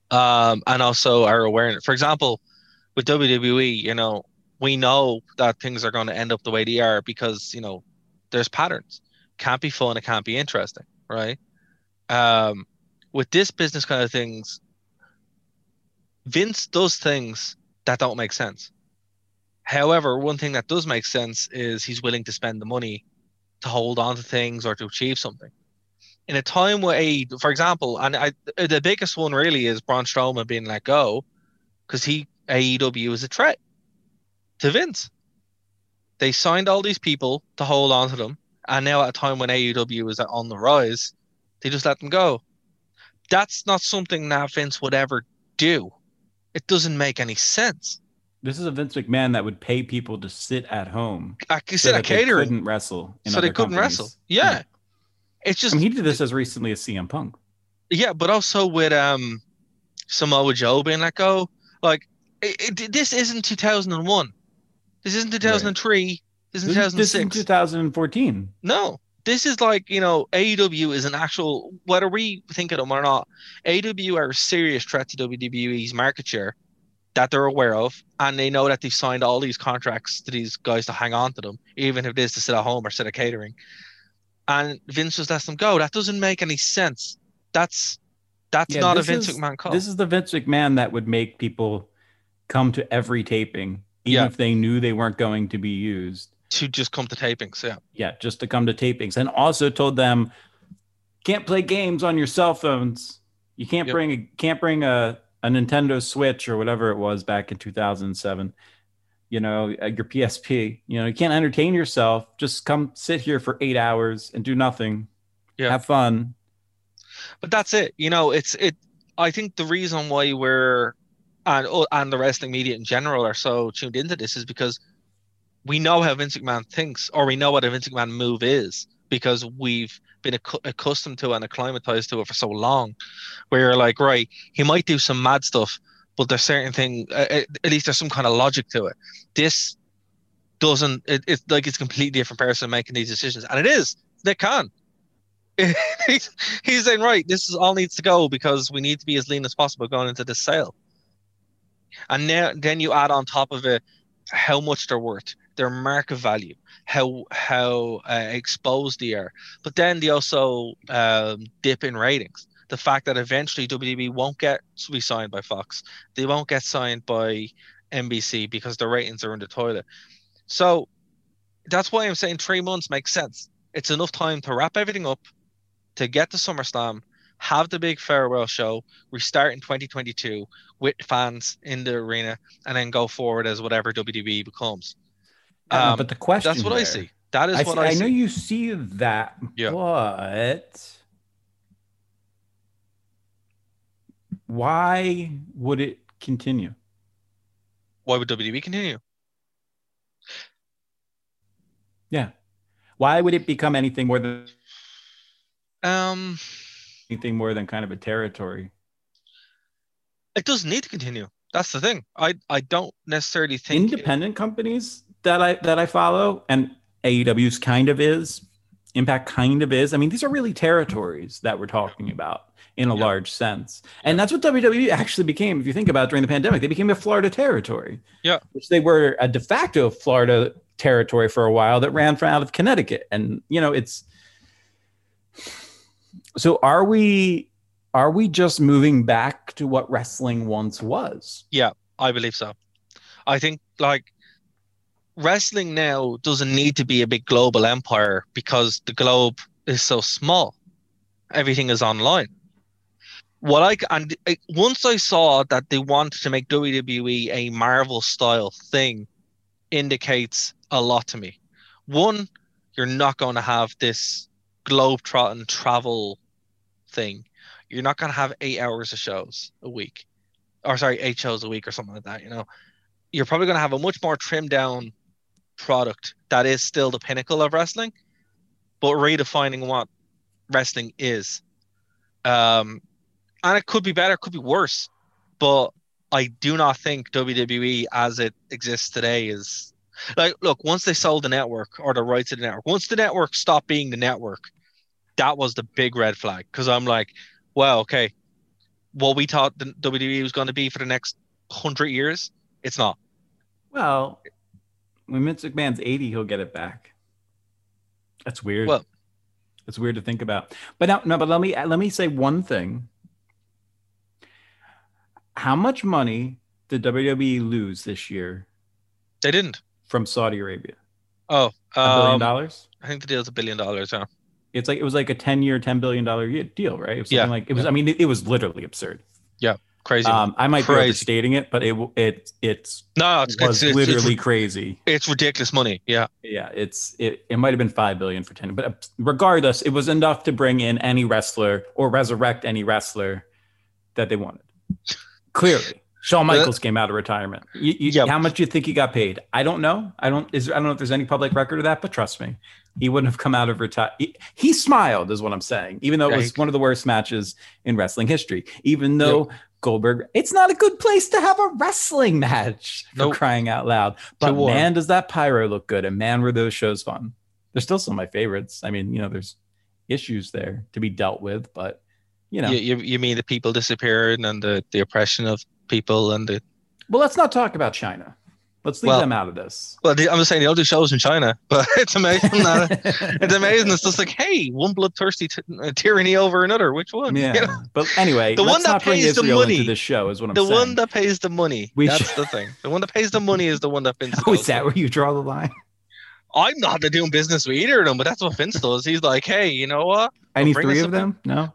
um, and also our awareness. For example, with WWE, you know, we know that things are going to end up the way they are because you know there's patterns. Can't be fun. It can't be interesting, right? Um, with this business kind of things, Vince does things that don't make sense. However, one thing that does make sense is he's willing to spend the money to hold on to things or to achieve something. In a time where for example and I, the biggest one really is Braun Strowman being let go because he AEW is a threat to Vince. They signed all these people to hold on to them and now at a time when AEW is on the rise they just let them go that's not something that Vince would ever do it doesn't make any sense This is a Vince McMahon that would pay people to sit at home I so sit that at they catering couldn't wrestle. in so they couldn't companies. wrestle yeah it's I just mean, he did this as recently as CM Punk. Yeah, but also with um Samoa Joe being let go, like it, it, this isn't 2001. This isn't 2003. This isn't This is- this is 2006. 2014. No, this is like you know AEW is an actual whether we think of them or not. AEW are a serious threat to WWE's market share that they're aware of, and they know that they've signed all these contracts to these guys to hang on to them, even if it is to sit at home or sit at catering. And Vince just lets them go. That doesn't make any sense. That's that's Yeah, not a Vince is- McMahon call. This is the Vince McMahon that would make people come to every taping, even Yeah. if they knew they weren't going to be used. To just come to tapings. Yeah. Yeah, just to come to tapings, and also told them can't play games on your cell phones. You can't Yep. bring a can't bring a a Nintendo Switch or whatever it was back in 2007. You know, your PSP. You know, you can't entertain yourself. Just come sit here for eight hours and do nothing. Yeah. Have fun. But that's it. You know, it's it. I think the reason why we're and oh, and the wrestling media in general are so tuned into this is because we know how Vince McMahon thinks, or we know what a Vince McMahon move is because we've been accu- accustomed to and acclimatized to it for so long. Where you're like, right, he might do some mad stuff, but there's certain thing. Uh, at least there's some kind of logic to it. This doesn't. It, it's like it's a completely different person making these decisions, and it is Nick Khan. he's, he's saying, right, this is all needs to go because we need to be as lean as possible going into this sale. And now, then you add on top of it how much they're worth, their market value, how how uh, exposed they are. But then they also um, dip in ratings. The fact that eventually WWE won't get re-signed by Fox, they won't get signed by NBC because their ratings are in the toilet. So that's why I'm saying three months makes sense. It's enough time to wrap everything up, to get to SummerSlam, have the big farewell show, restart in 2022 with fans in the arena, and then go forward as whatever WWE becomes. Um, but the question That's what I see. That is I, what see- I, I see. know you see that, Yeah. but why would it continue? Why would WWE continue? Yeah. Why would it become anything more than Um, anything more than kind of a territory? it doesn't need to continue. That's the thing. I I don't necessarily think Independent companies that I that I follow, and AEW's kind of is, Impact kind of is. I mean, these are really territories that we're talking about in a Yeah. large sense. And that's what WWE actually became. If you think about it, during the pandemic, they became a Florida territory. Yeah. Which they were a de facto Florida territory for a while that ran from out of Connecticut. And you know, it's so are we are we just moving back to what wrestling once was? Yeah, I believe so. I think like wrestling now doesn't need to be a big global empire because the globe is so small. Everything is online. What I and I, once I saw that they wanted to make WWE a Marvel style thing, indicates a lot to me. One, you're not going to have this globe trotting travel thing. You're not going to have eight hours of shows a week or sorry, eight shows a week or something like that, you know, you're probably going to have a much more trimmed down product that is still the pinnacle of wrestling, but redefining what wrestling is. Um, and it could be better, it could be worse, but I do not think WWE as it exists today is like, look, once they sold the network or the rights to the network, once the network stopped being the network, that was the big red flag. Because I'm like, well, okay, what we thought the WWE was going to be for the next hundred years, it's not. Well, when Vince McMahon's 80, he'll get it back. That's weird. Well- it's weird to think about. But now, no, but let me let me say one thing. How much money did WWE lose this year They didn't. from Saudi Arabia? Oh, A billion um, dollars? I think the deal's a billion dollars. Yeah. It's like it was like a 10 year, 10 billion dollar deal, right? It was Yeah, like it was. I mean, it, it was literally absurd. Crazy. Um, I might Crazy. be overstating it, but it it it's no, it's, was it's, literally it's, crazy. it's ridiculous money. Yeah. Yeah, it's it. It might have been five billion for ten, but uh, regardless, it was enough to bring in any wrestler or resurrect any wrestler that they wanted. Clearly, Shawn Michaels came out of retirement. You, you, Yeah. How much do you think he got paid? I don't know. I don't. Is I don't know if there's any public record of that, but trust me, he wouldn't have come out of retire. He, he smiled, is what I'm saying. Even though it was one of the worst matches in wrestling history. Even though. Goldberg, it's not a good place to have a wrestling match for Nope. crying out loud. But man, does that pyro look good? And man, were those shows fun. They're still some of my favorites. I mean, you know, there's issues there to be dealt with, but you know, You, you, you mean the people disappearing and the, the oppression of people and the well, let's not talk about China. Let's leave Well- them out of this. well, I'm just saying they don't do shows in China, (laughs) but it's amazing (laughs) that it's amazing. It's just like, hey, one bloodthirsty t- uh, tyranny over another. Which one? yeah. (laughs) You know? But anyway, The one that pays the money. this show is what I'm the saying. one that pays the money. We That's should- the thing. The one that pays the money is the one that Vince. oh, is that where you draw the line? I'm not doing business with either of them, but that's what Vince does. He's like, hey, you know what? Any bring three of them? No.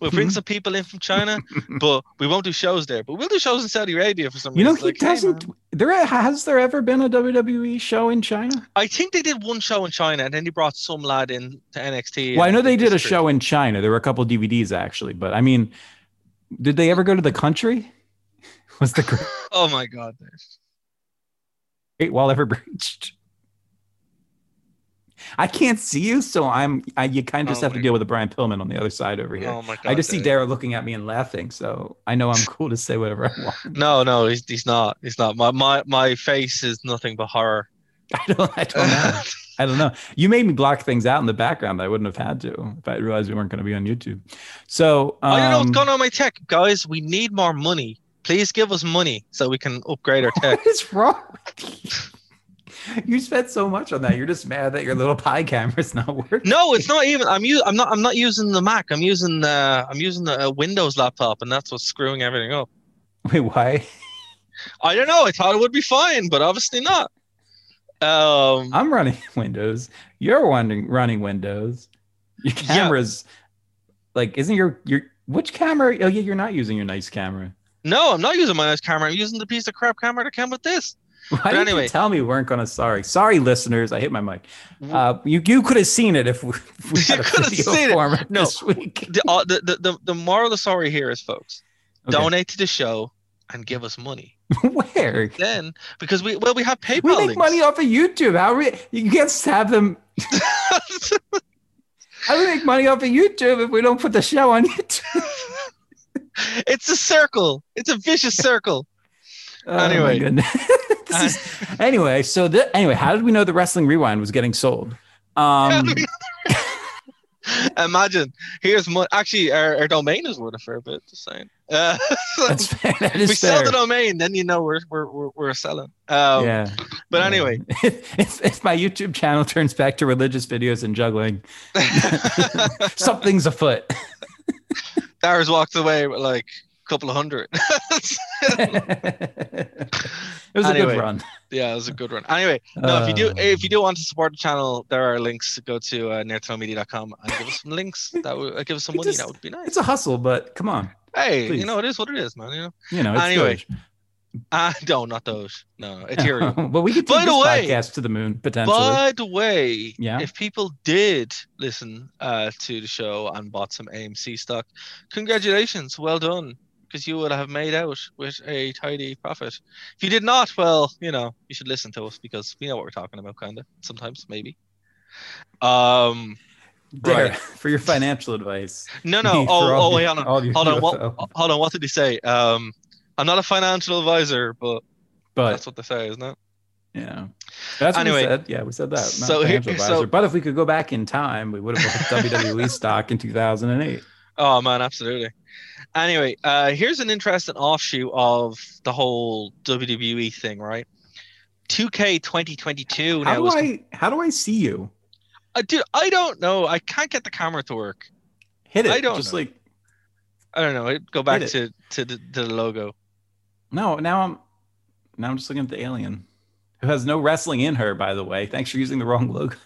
We'll bring Mhm. some people in from China, but we won't do shows there. But we'll do shows in Saudi Arabia for some You know, reason. he like, doesn't. man. There has there ever been a WWE show in China? I think they did one show in China, and then they brought some lad in to NXT. Well, I know they did a show in China. There were a couple DVDs actually, but I mean, did they ever go to the country? (laughs) Was the (laughs) Oh my god! Great Wall ever breached? I can't see you, so I'm. I, you kind of just Oh have to deal with a Brian Pillman on the other side over here. Oh my god! I just see dude. Dara looking at me and laughing, so I know I'm cool to say whatever I want. No, no, he's, he's not. He's not. My my my face is nothing but horror. (laughs) I don't. I don't know. (laughs) I don't know. You made me block things out in the background that I wouldn't have had to if I realized we weren't going to be on YouTube. So um, I don't know what's going on with my tech, guys. We need more money. Please give us money so we can upgrade our (laughs) tech. What is wrong (laughs) you? Spent so much on that. You're just mad that your little pie camera's not working. No, it's not even. I'm u- I'm not. I'm not using the Mac. I'm using. the. I'm using a Windows laptop, and that's what's screwing everything up. Wait, why? (laughs) I don't know. I thought it would be fine, but obviously not. Um, I'm running (laughs) Windows. You're running running Windows. Your Yeah. camera's like, isn't your your which camera? Oh yeah, you're not using your nice camera. no, I'm not using my nice camera. I'm using the piece of crap camera that came with this. Why did anyway. you tell me we weren't gonna? Sorry, sorry, listeners. I hit my mic. Uh, you you could have seen it if we, if we (laughs) You had a could have seen it. No. this week. The, uh, the, the, the, the moral of the story here is, folks, Okay. donate to the show and give us money. (laughs) Where? Then, because we well we have PayPal We make links. money off of YouTube. How are we? You can't have them. (laughs) How do we make money off of YouTube if we don't put the show on YouTube? it's a circle. It's a vicious circle. Oh, Anyway. (laughs) This is- (laughs) anyway, so the, anyway, how did we know the Wrestling Rewind was getting sold? Um, (laughs) Imagine here's mo- actually our, our domain is worth a fair bit. Just saying. Uh, that's fair. That we fair. sell the domain, then you know we're we're we're, we're selling. Um, yeah. But anyway, if, if my YouTube channel turns back to religious videos and juggling, something's afoot. Darius walked away with like couple of hundred. (laughs) it was a good run. yeah, it was a good run. Anyway, no, if you do Uh, if you do want to support the channel, there are links to go to uh, nerdtoknowmedia.com and give us some links. That would uh, give us some money. just- that would be nice. It's a hustle, but come on. hey, please. you know it is what it is, man. You know. You know, it's Anyway, Doge. Ah, (laughs) no, not those. No, Ethereum. (laughs) but we could By take the way- podcast to the moon potentially. By the way, Yeah. if people did listen uh, to the show and bought some AMC stock, congratulations, well done, because you would have made out with a tidy profit. If you did not, well, you know, you should listen to us because we know what we're talking about, kind of sometimes, maybe. Um, right. (laughs) for your financial advice. no, (laughs) no. Oh, oh, wait, hold on, (laughs) hold on. What, hold on. What did he say? Um, I'm not a financial advisor, but But that's what they say, isn't it? yeah, that's what Anyway, we said. Yeah, we said that. Not so here- so- but if we could go back in time, we would have bought WWE stock in 2008. Oh man, absolutely. Anyway, uh, here's an interesting offshoot of the whole WWE thing, right? 2K 2022 How do I? How do I see you? uh, dude. I don't know. I can't get the camera to work. Hit it. I don't Just know. like I don't know. It- Go back to to the, to the logo. no. Now I'm. Now I'm just looking at the alien, who has no wrestling in her. By the way, thanks for using the wrong logo.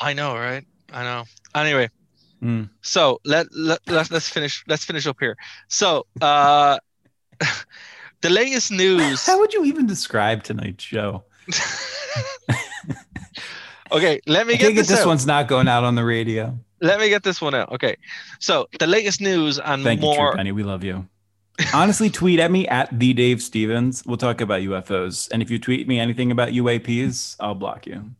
I know, right? I know. Anyway, Hmm. so let let let let's finish. Let's finish up here. So, uh, (laughs) the latest news. How would you even describe tonight's show? (laughs) okay, let me I get this, this out. one's not going out on the radio. Let me get this one out. Okay, so the latest news and Thank you, more. True Penny. We love you. Honestly, tweet at me at the Dave Stevens. We'll talk about UFOs. And if you tweet me anything about UAPs, I'll block you.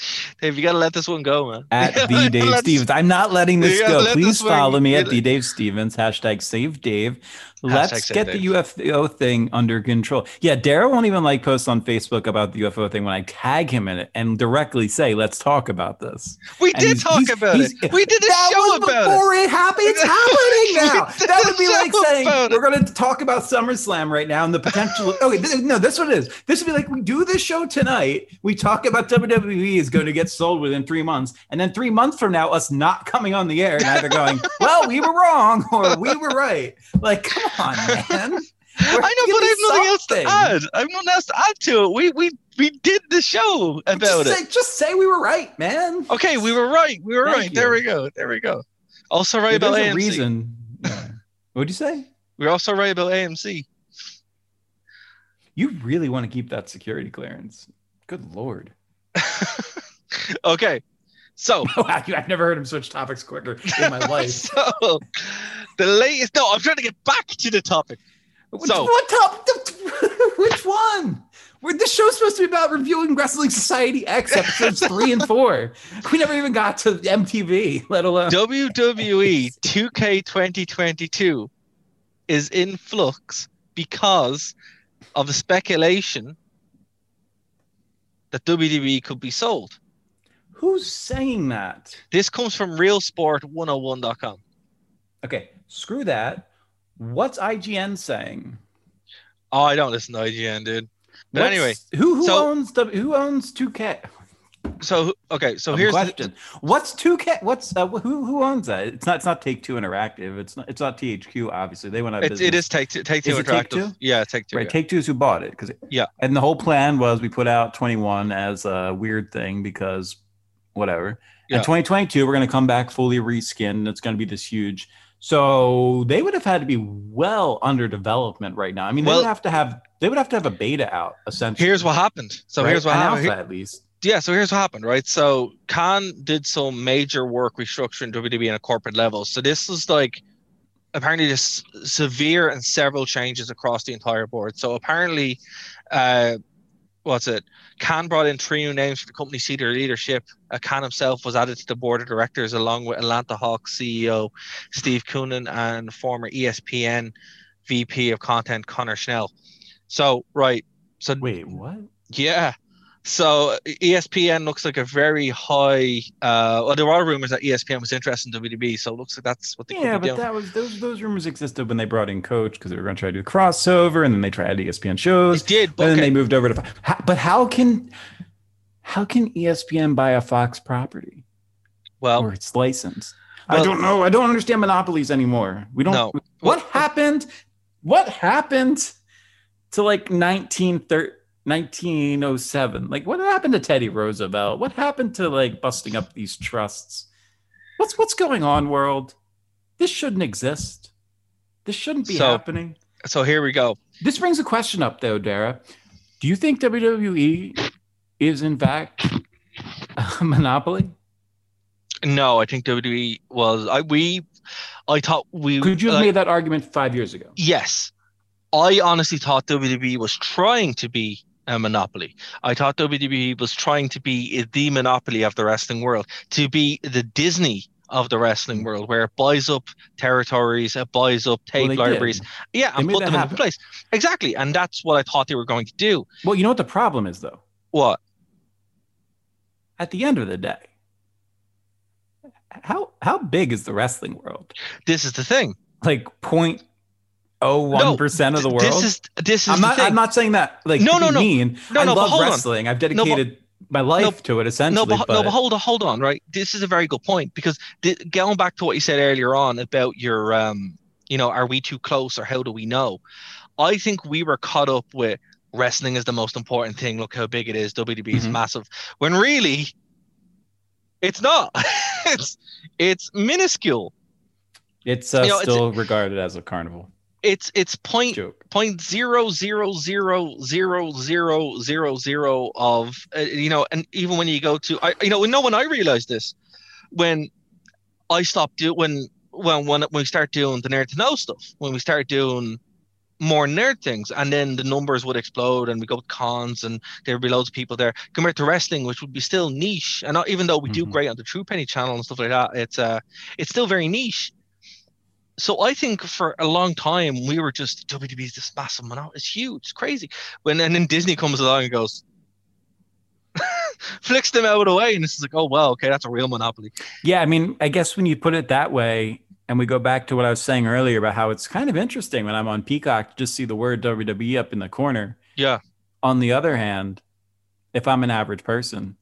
(laughs) Dave, you gotta let this one go, man. At (laughs) the Dave Stevens. I'm not letting this (laughs) go. let Please this one- follow me at the Dave Stevens. Hashtag save Dave. Let's save get Dave. the UFO thing under control. Yeah, Daryl won't even like post on Facebook about the UFO thing when I tag him in it and directly say, let's talk about this. We And did he's- talk he's- about he's- it. We did a that show was about it. before it happened. It's happening now. That would be like saying we're going to talk about SummerSlam right now and the potential. okay, th- no, this one is. This would be like we do this show tonight. We talk about WWE is going to get sold within three months, and then three months from now, us not coming on the air and either going, (laughs) "Well, we were wrong" or "We were right." Like, come on, man. (laughs) I know, but I have nothing else to add. I have nothing else to add to it. We we we did the show about just it. Just say we were right, man. Okay, we were right. We were Thank right. There we go. There we go. Also right about a AMC. reason. Yeah. What'd you say? We're also right about AMC. You really want to keep that security clearance? Good lord. (laughs) okay, so (laughs) Wow, I've never heard him switch topics quicker in my (laughs) life. so the latest. No, I'm trying to get back to the topic. Which, So- what top? Which one? Where this show's supposed to be about reviewing Wrestling Society X episodes three and four. We never even got to MTV, let alone. WWE 2K 2022 is in flux because of the speculation that WWE could be sold. Who's saying that? This comes from RealSport101.com. Okay, screw that. What's IGN saying? Oh, I don't listen to IGN, dude. But What's- anyway, who who so- owns the who owns 2K? So okay, so here's the- question. What's 2K? What's uh, who who owns that? It's not it's not Take Two Interactive. It's not it's not THQ. Obviously, they went out of business. is take two, take two Is it interactive. Take-Two? Yeah, take two. Right, yeah. Take Two is who bought it because Yeah. and the whole plan was we put out 21 as a weird thing because whatever. Yeah. And 2022 we're going to come back fully reskinned. It's going to be this huge. So they would have had to be well under development right now. I mean, they Well- would have to have they would have to have a beta out essentially. Here's what happened. So right? here's what An happened. alpha at least. Yeah, so here's what happened, right? So Khan did some major work restructuring WWE on a corporate level. So this was like apparently just severe and several changes across the entire board. So apparently, uh, what's it? Khan brought in three new names for the company senior leadership. Uh, Khan himself was added to the board of directors along with Atlanta Hawks CEO Steve Koonin and former ESPN VP of content Connor Schell. So right, so Wait, what? yeah. So ESPN looks like a very high. Uh, well, there are rumors that ESPN was interested in WDB, so it looks like that's what they Yeah, but doing. that was those those rumors existed when they brought in Coach because they were going to try to do crossover, and then they tried ESPN shows. It did, but and then they moved over to. But how can how can ESPN buy a Fox property well, or its license? I don't know. I don't understand monopolies anymore. We don't. No. What Well- happened? What happened to like 1930? 1907 like what happened to teddy roosevelt? What happened to like busting up these trusts? What's what's going on world? This shouldn't exist. This shouldn't be So- happening. so here we go. this brings a question up though dara. Do you think wwe is in fact a monopoly? No, I think WWE was. I we, I thought we could you have made that argument five years ago? Yes, I honestly thought WWE was trying to be a monopoly. I thought WWE was trying to be the monopoly of the wrestling world, to be the Disney of the wrestling world, where it buys up territories, it buys up tape Well, they did. libraries, yeah, They and put them in place. Exactly, and that's what I thought they were going to do. well you know what the problem is though What? at the end of the day how how big is the wrestling world This is the thing. like 0.01 percent of the world. This is this is I'm not. I'm not saying that like No, no, no. mean. No, no, but love hold on. I've No, but- my life no, to it essentially. no, but, but, no, but hold on, hold on, right? This is a very good point because the, going back to what you said earlier on about your, um, you know, are we too close or how do we know? I think we were caught up with wrestling is the most important thing. Look how big it is. WWE is Mhm. massive. When really, it's not. (laughs) it's it's minuscule. it's uh, you know, it's- still regarded as a carnival It's it's point joke. point zero zero zero zero zero zero zero of uh, you know and even when you go to I you know no when I realized this when I stopped do when when when we start doing the nerd to know stuff when we start doing more nerd things and then the numbers would explode and we go cons and there would be loads of people there compared to wrestling which would be still niche and not, even though we do Mhm. great on the True Penny channel and stuff like that it's uh it's still very niche so I think for a long time we were just WWE is this massive monopoly. Oh, it's huge, it's crazy. When and then Disney comes along and goes, (laughs) flicks them out of the way, and it's like, oh well, okay, that's a real monopoly. Yeah, I mean, I guess when you put it that way, and we go back to what I was saying earlier about how it's kind of interesting when I'm on Peacock to just see the word WWE up in the corner. Yeah. On the other hand, if I'm an average person,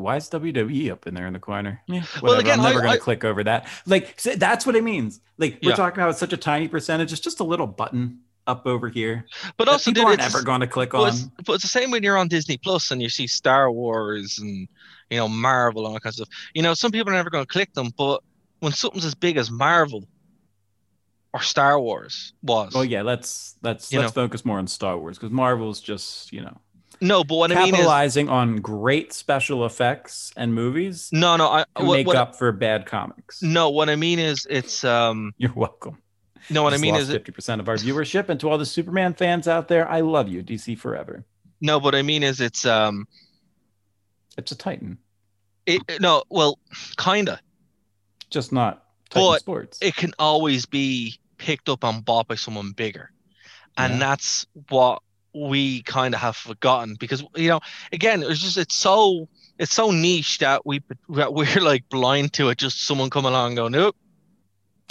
why is WWE up in there in the corner? Yeah, Well, again, I'm never going to click over that. Like so that's what it means. Like we're Yeah. talking about such a tiny percentage. It's just a little button up over here. But also, people dude, aren't ever going to click but on. it's, but it's the same when you're on Disney Plus and you see Star Wars and you know Marvel and all that kind of stuff. You know, some people are never going to click them, but when something's as big as Marvel or Star Wars was, Oh yeah, let's let's let's focus more on Star Wars because Marvel's just you know no, but what I mean is, capitalizing on great special effects and movies no, no, I to what, make what, up for bad comics. no, what I mean is, it's um, You're welcome. no, what I mean is, fifty percent of our viewership, and to all the Superman fans out there, I love you, DC forever. no, what I mean is, it's um. It's a Titan, It, no, well, kinda. just not Titan But Sports. It can always be picked up and bought by someone bigger, and Yeah. that's what we kind of have forgotten because you know again it's just it's so it's so niche that we that we're (laughs) like blind to it just someone come along and go nope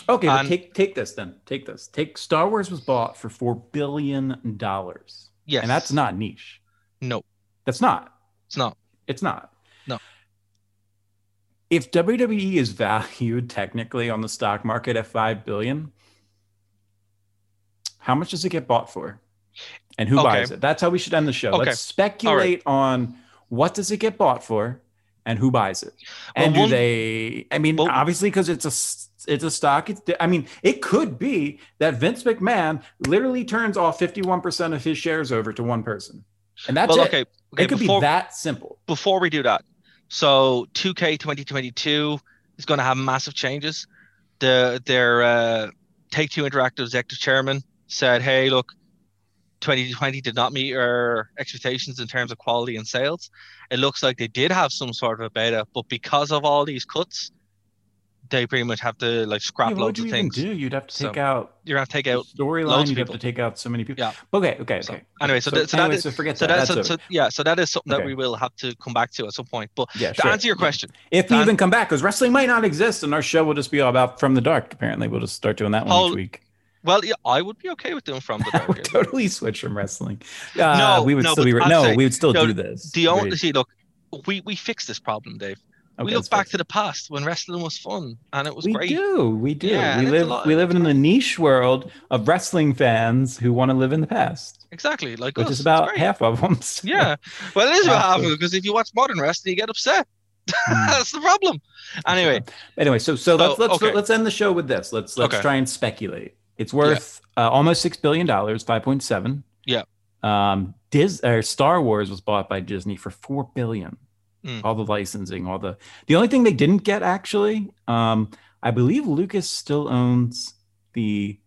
Okay, And- take take this then. Take this. Take Star Wars was bought for four billion dollars, yes and that's not niche. no That's not. it's not It's not. No. If WWE is (laughs) valued technically on the stock market at five billion, how much does it get bought for? And who Okay. buys it? That's how we should end the show. Okay. Let's speculate on what does it get bought for and who buys it. Well, And do they I mean Well- obviously because it's a it's a stock. It's, I mean, it could be that Vince McMahon literally turns all 51% of his shares over to one person. And that's well it. okay okay it could before be that simple. before we do that so 2k 2022 is going to have massive changes the their uh, take two interactive executive chairman said hey look 2020 did not meet our expectations in terms of quality and sales it looks like they did have some sort of a beta but because of all these cuts they pretty much have to like scrap Yeah, loads you of even things do? You'd have to So, take out you're gonna have to take out storyline. You'd have to take out so many people. Yeah. Okay. Okay. So, Okay. anyway, so that- so anyway, is- so forget so that. so, so- yeah so that is something that we will have to come back to at some point but yeah. to Sure. answer your Yeah. question If we even come back, because wrestling might not exist, and our show will just be all about from the dark. Apparently, we'll just start doing that one each week. Well yeah i would be okay with doing from the (laughs) I would totally switch from wrestling. Uh, No, we would no, still be I'd no, say, we would still no, do this. The only see, look, we we fixed this problem, Dave. we look back to the past when wrestling was fun and it was we great. We do we do Yeah, we a live we live in the niche world of wrestling fans who want to live in the past Exactly, like which us, is about half of them (laughs) so- Yeah, well, it is about half of because if you watch modern wrestling, you get upset. Hmm. (laughs) That's the problem. Anyway, anyway so so let's let's okay. let's end the show with this let's let's Okay. try and speculate it's worth uh, almost six billion dollars 5.7 Yeah. um Dis or Star Wars was bought by Disney for four billion Mm. all the licensing all the the only thing they didn't get actually um I believe Lucas still owns the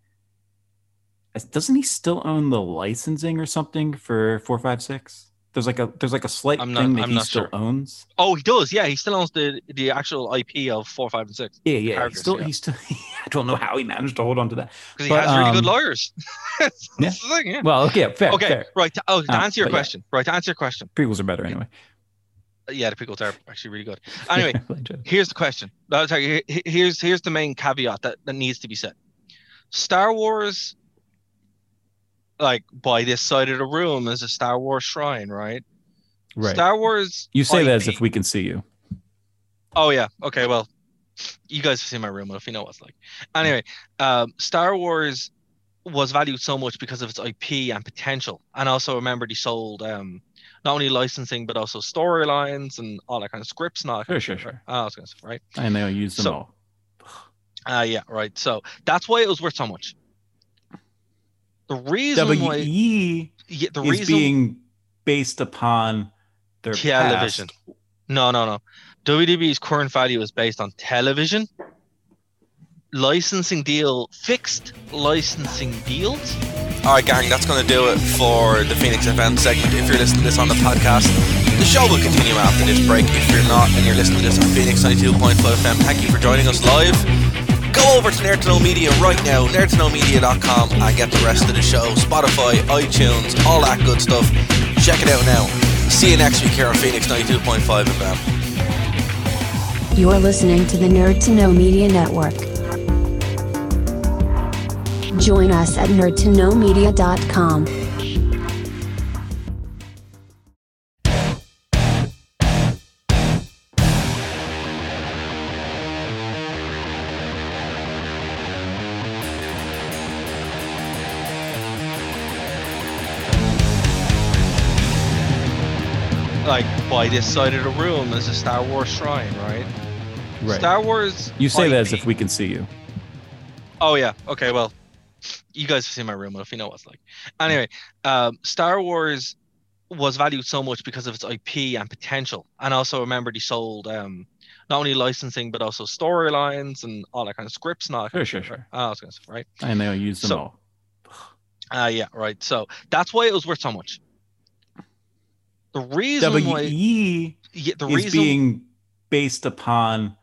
doesn't he still own the licensing or something for 456 there's like a there's like a slight I'm not- thing that I'm he not still sure. owns oh, he does. Yeah, he still owns the the actual IP of four, five, and six yeah yeah characters, still yeah. he's still (laughs) I don't know how he managed to hold on to that because he But, has really good um, lawyers. (laughs) That's yeah. the thing. Yeah. well okay fair Okay, fair right. To, oh, to Um, answer your but yeah. question, right? To answer your question, prequels are better anyway yeah, the prequels are actually really good. (laughs) Anyway, here's the question. No, sorry, here- here- here's here's the main caveat that, that needs to be said. Star Wars, like by this side of the room, is a Star Wars shrine, right? right Star Wars. you say that as if we can see you Oh yeah. Okay. Well, you guys have seen my room if you know what it's like. Anyway, um, Star Wars was valued so much because of its IP and potential, and also remember they sold um, not only licensing but also storylines and all that kind of scripts and all that. Sure, kind sure, of stuff, sure. right? I was gonna say right. and they'll use them So- all Uh, yeah, right. So that's why it was worth so much. The reason why, yeah, the is reason being based upon their television. past. No, no, no. WWE's current value is based on television, licensing deal, fixed licensing deals. All right, gang, that's going to do it for the Phoenix FM segment. If you're listening to this on the podcast, the show will continue after this break. If you're not and you're listening to this on Phoenix 92.5 FM, thank you for joining us live. Go over to Nerd to Know Media right now, nerdtoknowmedia.com, and get the rest of the show. Spotify, iTunes, all that good stuff. Check it out now. See you next week here on Phoenix 92.5 FM. You're listening to the Nerd to Know Media Network. Join us at nerdtoknowmedia.com. this side of the room is a Star Wars shrine, right? Right. Star Wars. you say that as if we can see you. Oh yeah. Okay. Well, you guys have seen my room if you know what it's like. Anyway, um, Star Wars was valued so much because of its IP and potential, and also remember they sold um, not only licensing but also storylines and all that kind of scripts that. Sure, sure, sure. right? Ah, I was gonna say right. And they'll use them So- all. Uh, yeah, right. So that's why it was worth so much. The reason why, WE yeah, the is reason being based upon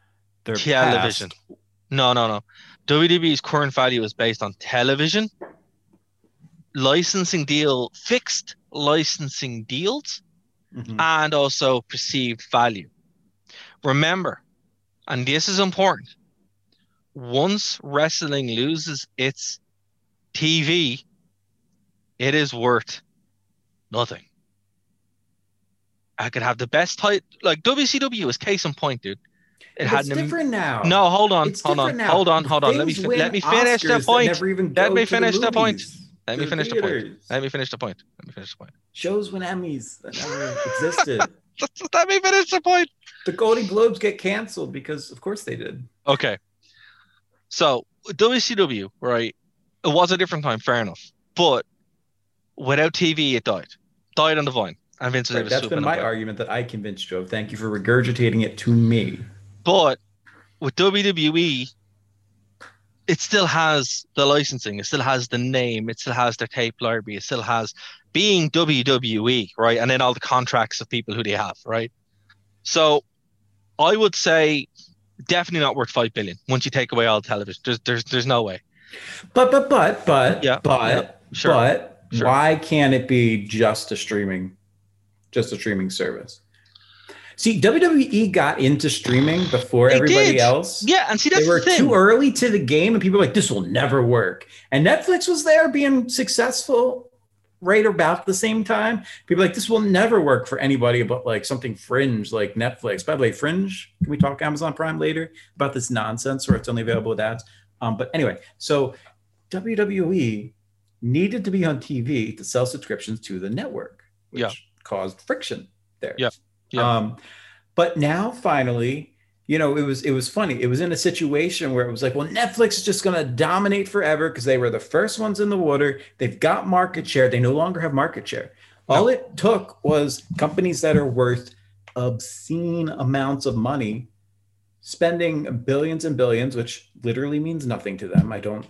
their television. past. No, no, no. WWE's current value is based on television, licensing deal, fixed licensing deals, Mhm. and also perceived value. Remember, and this is important, once wrestling loses its TV, it is worth nothing. I could have the best title, like WCW is case in point, dude. It But had it's an different now. no, hold on, It's hold on, now. hold on, hold on. Let me fi- let me finish Oscars the point. Let me to the finish the point. Let me the finish the point. Let me finish the point. Let me finish the point. Shows win Emmys that never existed. (laughs) Let me finish the point. the Golden Globes get canceled because, of course, they did. Okay. So WCW, right? It was a different time, fair enough. But without TV, it died. Died on the vine. Was Right, that's been my argument that I convinced Joe. Thank you for regurgitating it to me. But with WWE, it still has the licensing, it still has the name, it still has their tape library, it still has being WWE, right? And then all the contracts of people who they have, right? So I would say definitely not worth five billion once you take away all the television. There's there's there's no way. But but but but Yeah, but yeah, sure, but sure. why can't it be just a streaming, just a streaming service? See, WWE got into streaming before They everybody did. else. Yeah, and see that's they were the thing. too early to the game, and people were like, "This will never work." And Netflix was there, being successful, right about the same time. People were like, "This will never work for anybody but like something fringe like Netflix." By the way, Fringe. Can we talk Amazon Prime later about this nonsense where it's only available with ads? Um, but anyway, so WWE needed to be on TV to sell subscriptions to the network, which Yeah. Caused friction there. Yeah. Yeah. Um, but now finally, you know, it was it was funny. It was in a situation where it was like, well, Netflix is just going to dominate forever because they were the first ones in the water. They've got market share. They no longer have market share. All it took was companies that are worth obscene amounts of money spending billions and billions, which literally means nothing to them. I don't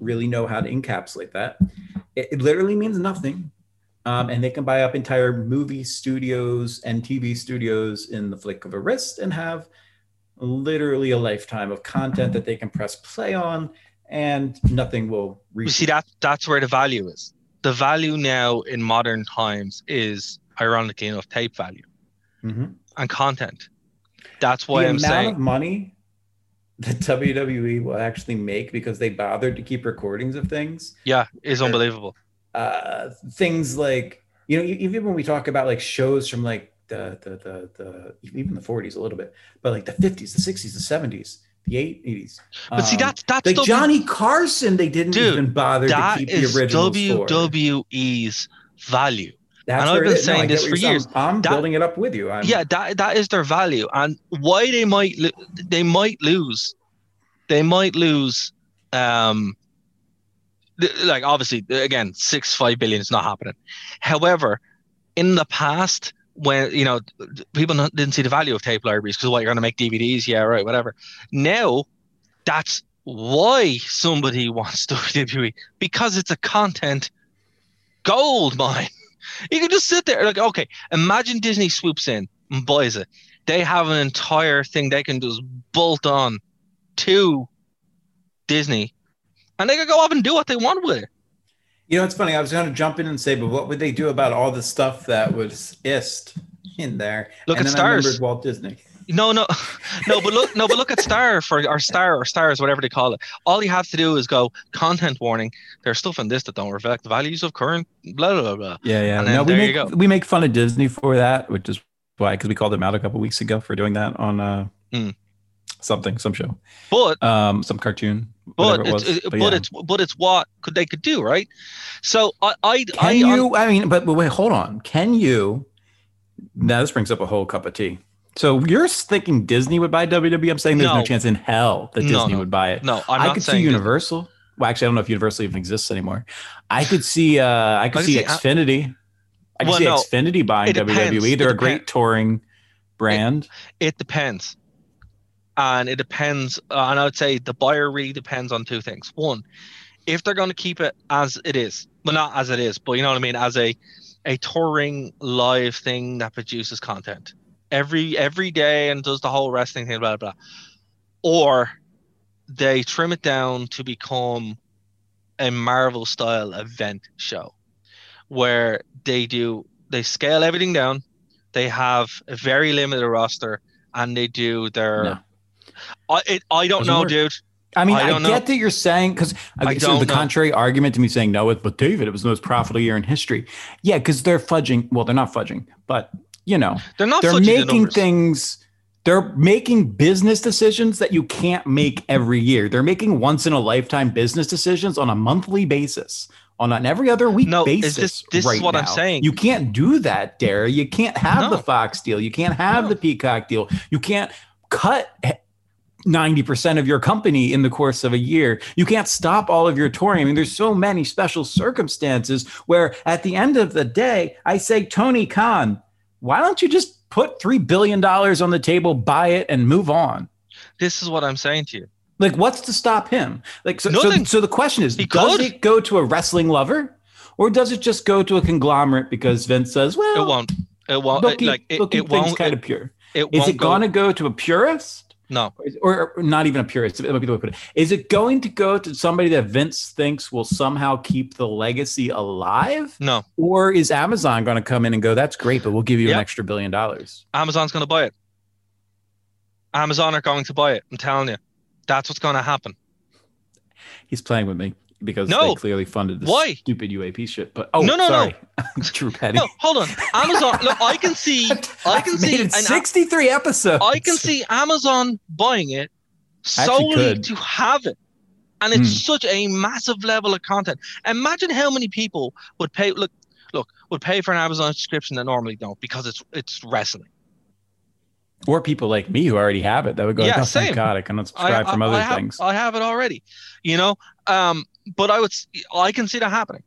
really know how to encapsulate that. It, it literally means nothing. Um, and they can buy up entire movie studios and TV studios in the flick of a wrist and have literally a lifetime of content that they can press play on, and nothing will You see that that's where the value is. The value now in modern times is ironically enough tape value Mhm. and content. That's why the I'm amount saying of money that WWE will actually make because they bothered to keep recordings of things yeah, is unbelievable. Uh things like you know even when we talk about like shows from like the the the, the even the 40s a little bit but like the 50s the 60s the 70s the 80s But see um, that's that's like the- johnny carson they didn't Dude, even bother to keep is the originals for. WWE's value. That's and I've been is. No, saying this for saying. years. i'm That- building it up with you I'm, yeah, that that is their value, and why they might lo- they might lose, they might lose. Um, like obviously, uh, again, six five billion is not happening. However, in the past, when you know people didn't see the value of tape libraries because what you're going to make DVDs, yeah, right, whatever. Now, that's why somebody (laughs) wants WWE because it's a content gold mine. (laughs) You can just sit there like, okay, imagine Disney swoops in and buys it. They have an entire thing they can just bolt on to Disney, and they can go off and do what they want with it. you know it's funny i was going to jump in and say but what would they do about all the stuff that was ist in there Look and at Stars. remembered walt disney No, no, (laughs) no, but look, no, but look at Star for our Star or Stars, whatever they call it. All you have to do is go content warning. There's stuff in this that don't reflect the values of current blah blah blah. blah. Yeah, yeah. And then no, we there make you go. we make fun of Disney for that, which is why because we called them out a couple weeks ago for doing that on uh Mm. something, some show, But um, some cartoon, but it it's, was. it- But but yeah. it's but it's what could they could do right. So I I Can I you? I mean, but, but wait, hold on. Can you? Now this brings up a whole cup of tea. So you're thinking Disney would buy WWE? I'm saying there's no, No. chance in hell that Disney no. would buy it. no I'm I could see Universal. Well, actually, I don't know if Universal even exists anymore. I could see. uh I could I see see- Xfinity. I could Well, see no. Xfinity buying WWE. They're a great touring brand. It depends. And it depends. Uh, and I would say the buyer really depends on two things. One, if they're going to keep it as it is, well, not as it is, but you know what I mean, as a a touring live thing that produces content every every day and does the whole wrestling thing, blah blah. blah. Or they trim it down to become a Marvel style event show where they do they scale everything down. They have a very limited roster, and they do their. No. I it, I don't Doesn't know, work. dude. I mean, I I, get know. that you're saying because I don't the know. contrary argument to me saying no, it- but David, it was the most profitable year in history. Yeah, because they're fudging. Well, they're not fudging, but you know, They're not they're fudging the making numbers. things. They're making business decisions that you can't make every year. They're making once in a lifetime business decisions on a monthly basis, on an every other week No, is basis. this- this is right what I'm saying. You can't do that, Dara. You can't have the Fox deal. You can't have No. the Peacock deal. You can't cut 90% of your company in the course of a year. You can't stop all of your touring. I mean, there's so many special circumstances where at the end of the day, I say, Tony Khan, why don't you just put $3 billion on the table, buy it, and move on? This is what I'm saying to you. Like, what's to stop him? Like, so, so, so the question is, does it go to a wrestling lover or does it just go to a conglomerate because Vince says, well, It won't. It won't. It, like it, it won't. kind It, of pure. it Is won't Is it going to go to a purist? No. or, or not even a purist. That might be the way to put it. Is it going to go to somebody that Vince thinks will somehow keep the legacy alive, No. or is Amazon going to come in and go, "That's great, but we'll give you an extra billion dollars"? Amazon's going to buy it. Amazon are going to buy it. I'm telling you. That's what's going to happen. He's playing with me because No. they clearly funded this Why? stupid UAP shit. But oh, No, no, no. sorry, (laughs) True Petty. No, hold on. Amazon. Look, I can see. (laughs) I can see. made an sixty-three episodes. I can see Amazon buying it solely to have it. And it's Hmm. such a massive level of content. Imagine how many people would pay look look, would pay for an Amazon subscription that normally don't because it's it's wrestling. or people like me who already have it that would go, Yeah, "Oh, same. God, I can I, unsubscribe from I- other I have, things." I have it already. You know? Um, but I would I can see that happening.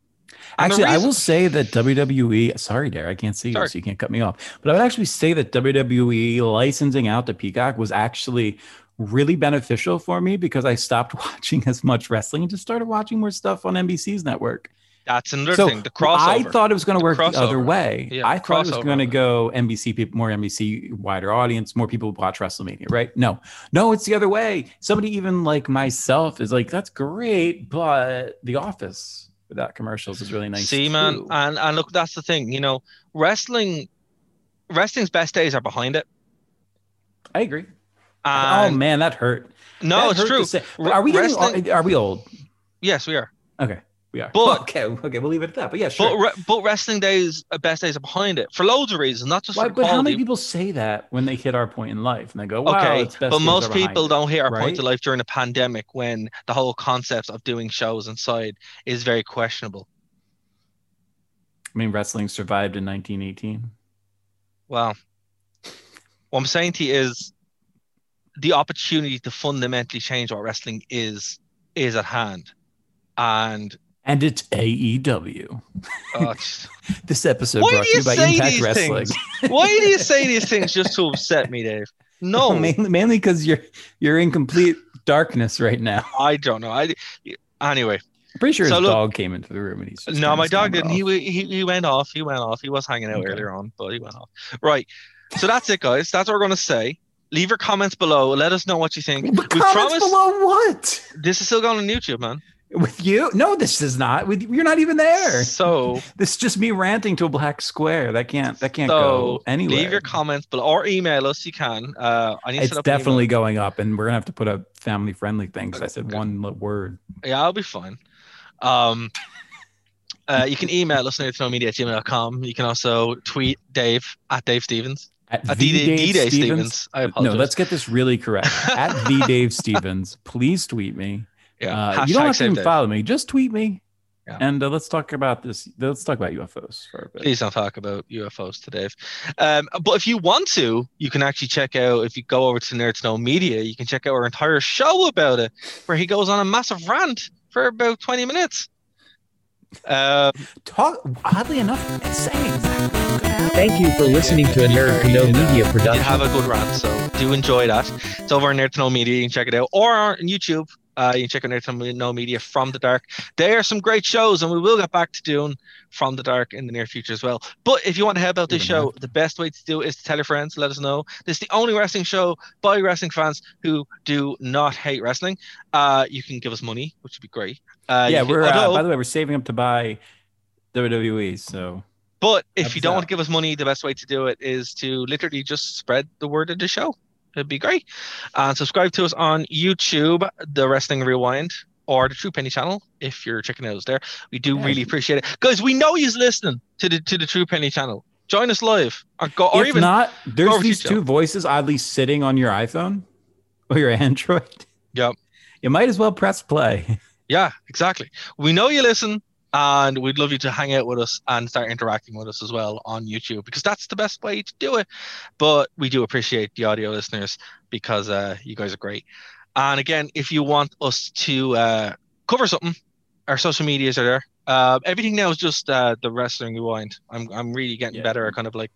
And Actually, I will say that WWE. Sorry, Dara, I can't see you, so you can't cut me off. But I would actually say that WWE licensing out to Peacock was actually really beneficial for me because I stopped (laughs) watching as much wrestling and just started watching more stuff on NBC's network. That's another so thing. The crossover. I thought it was going to The work the other way. Yeah, I thought it was going to go NBC people, more NBC wider audience, more people watch WrestleMania, right? No, no, it's the other way. Somebody even like myself is like, that's great, but The Office without commercials is really nice. See, man, and and look, that's the thing. You know, wrestling, wrestling's best days are behind it. I agree. Oh, and oh man, that hurt. no, That it's hurt true. Are we getting? Are we old? Yes, we are. Okay, we are. But- okay, okay, we'll leave it at that. But yeah, sure. But re- but wrestling days, best days are behind it for loads of reasons, not just Why, for but how many people say that when they hit our point in life and they go, "Wow, okay, it's best but days most are behind people it." don't hit our right? point of life during a pandemic when the whole concept of doing shows inside is very questionable. I mean, wrestling survived in 1918. Well, what I'm saying to you is the opportunity to fundamentally change what wrestling is is at hand. And And it's AEW. uh, (laughs) This episode Why brought to you by Impact Wrestling. (laughs) why do you say (laughs) these things just to upset me, Dave? No, mainly mainly because you're you're in complete darkness right now. I don't know. I anyway. I'm pretty sure So his look- dog came into the room and he's just No, my dog didn't. He, he he went off. He went off. He was hanging out Okay. earlier on, but he went off. Right. So that's it, guys. That's what we're gonna say. Leave your comments below. Let us know what you think. But we comments promise below what? this is still going on YouTube, man. With you? No, this is not. With you're not even there. So (laughs) This is just me ranting to a black square. That can't that can't So, go anywhere. leave your comments below or email us. You can. Uh, I need to It's set up an email. definitely going up, and we're gonna have to put a family friendly thing because I said one word. Yeah, I'll be fine. Um, uh, you can email us at media at gmail.com. You can also tweet Dave at Dave Stevens. At At the D- Dave D-Day Stevens. Stevens. I No, let's get this really correct. At the (laughs) Dave Stevens, please tweet me. Yeah. Uh, you don't have to even follow me. Just tweet me. Yeah. And uh, let's talk about this. Let's talk about UFOs for a bit. Please don't talk about UFOs to Dave. Um, but if you want to, you can actually check out, if you go over to Nerd to Know Media, you can check out our entire show about it, where he goes on a massive rant for about 20 minutes. Uh, Talk. Oddly enough, it's saying exactly. what's gonna happen. Thank you for listening to a Nerd to Know Media did production. have a good rant, so do enjoy that. It's over on Nerd to Know Media. You can check it out, or on YouTube. Uh, you can check out Nerd to Know Media from the Dark. They are some great shows, and we will get back to doing From the Dark in the near future as well. But if you want to help out this show, the best way to do it is to tell your friends, let us know. This is the only wrestling show by wrestling fans who do not hate wrestling. Uh, you can give us money, which would be great. Uh, yeah, we're uh, although- by the way, we're saving up to buy WWE. So But if Help you don't out. want to give us money, the best way to do it is to literally just spread the word of the show. It'd be great. And subscribe to us on YouTube, The Wrestling Rewind, or the True Penny channel if you're checking out us there. We do Yeah. really appreciate it. Guys, we know you're listening to the to the True Penny channel. Join us live. Or go or if even not, there's these two voices oddly sitting on your iPhone or your (laughs) Android. Yep. You might as well press play. (laughs) Yeah, exactly. We know you listen, and we'd love you to hang out with us and start interacting with us as well on YouTube because that's the best way to do it. But we do appreciate the audio listeners because uh, you guys are great. And again, if you want us to uh, cover something, our social medias are there. Uh, everything now is just uh, the wrestling rewind. I'm I'm really getting Yeah. better at kind of like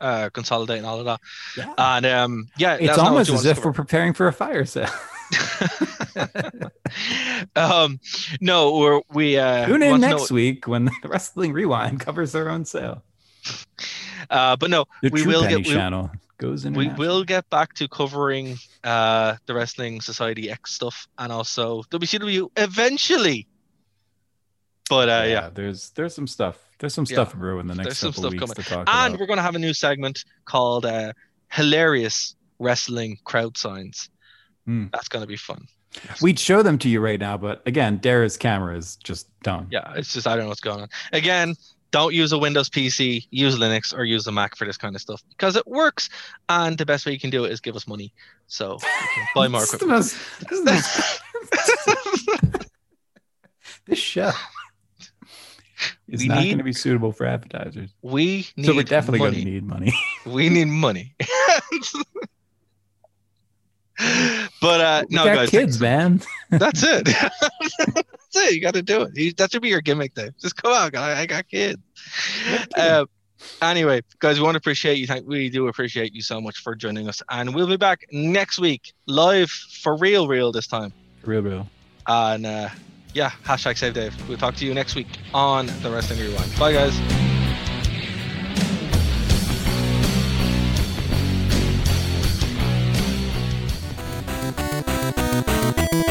uh, consolidating all of that. Yeah. And um, yeah, It's almost as if we're preparing for a fire sale. (laughs) (laughs) um, no, we're, we uh, Tune in to know- next week when the (laughs) Wrestling Rewind covers their own sale. Uh, but no, The we will get we, channel goes in. we will get back to covering uh the Wrestling Society X stuff and also WCW eventually. But uh, yeah, there's there's some stuff. There's some Yeah. stuff brewing the next there's couple weeks coming, to talk and about. we're gonna have a new segment called uh, "Hilarious Wrestling Crowd Signs." Hmm. That's gonna be fun. We'd show them to you right now, but again, Dara's camera is just done. Yeah, it's just I don't know what's going on. Again, don't use a Windows PC, use Linux or use a Mac for this kind of stuff because it works. And the best way you can do it is give us money, so buy more equipment. most- this is the most- (laughs) this show is We not going to be suitable for advertisers. We need so we're definitely going to need money. (laughs) We need money. (laughs) but uh no guys, kids, man. (laughs) (laughs) that's it. (laughs) that's it. You got to do it. That should be your gimmick, Dave. Just come on, guy. I got kids. Uh, anyway, guys, we want to appreciate you. Thank we do appreciate you so much for joining us, and we'll be back next week live for real, real this time. Real, real. And uh, yeah, hashtag save Dave. We'll talk to you next week on the Wrestling Rewind. Bye, guys.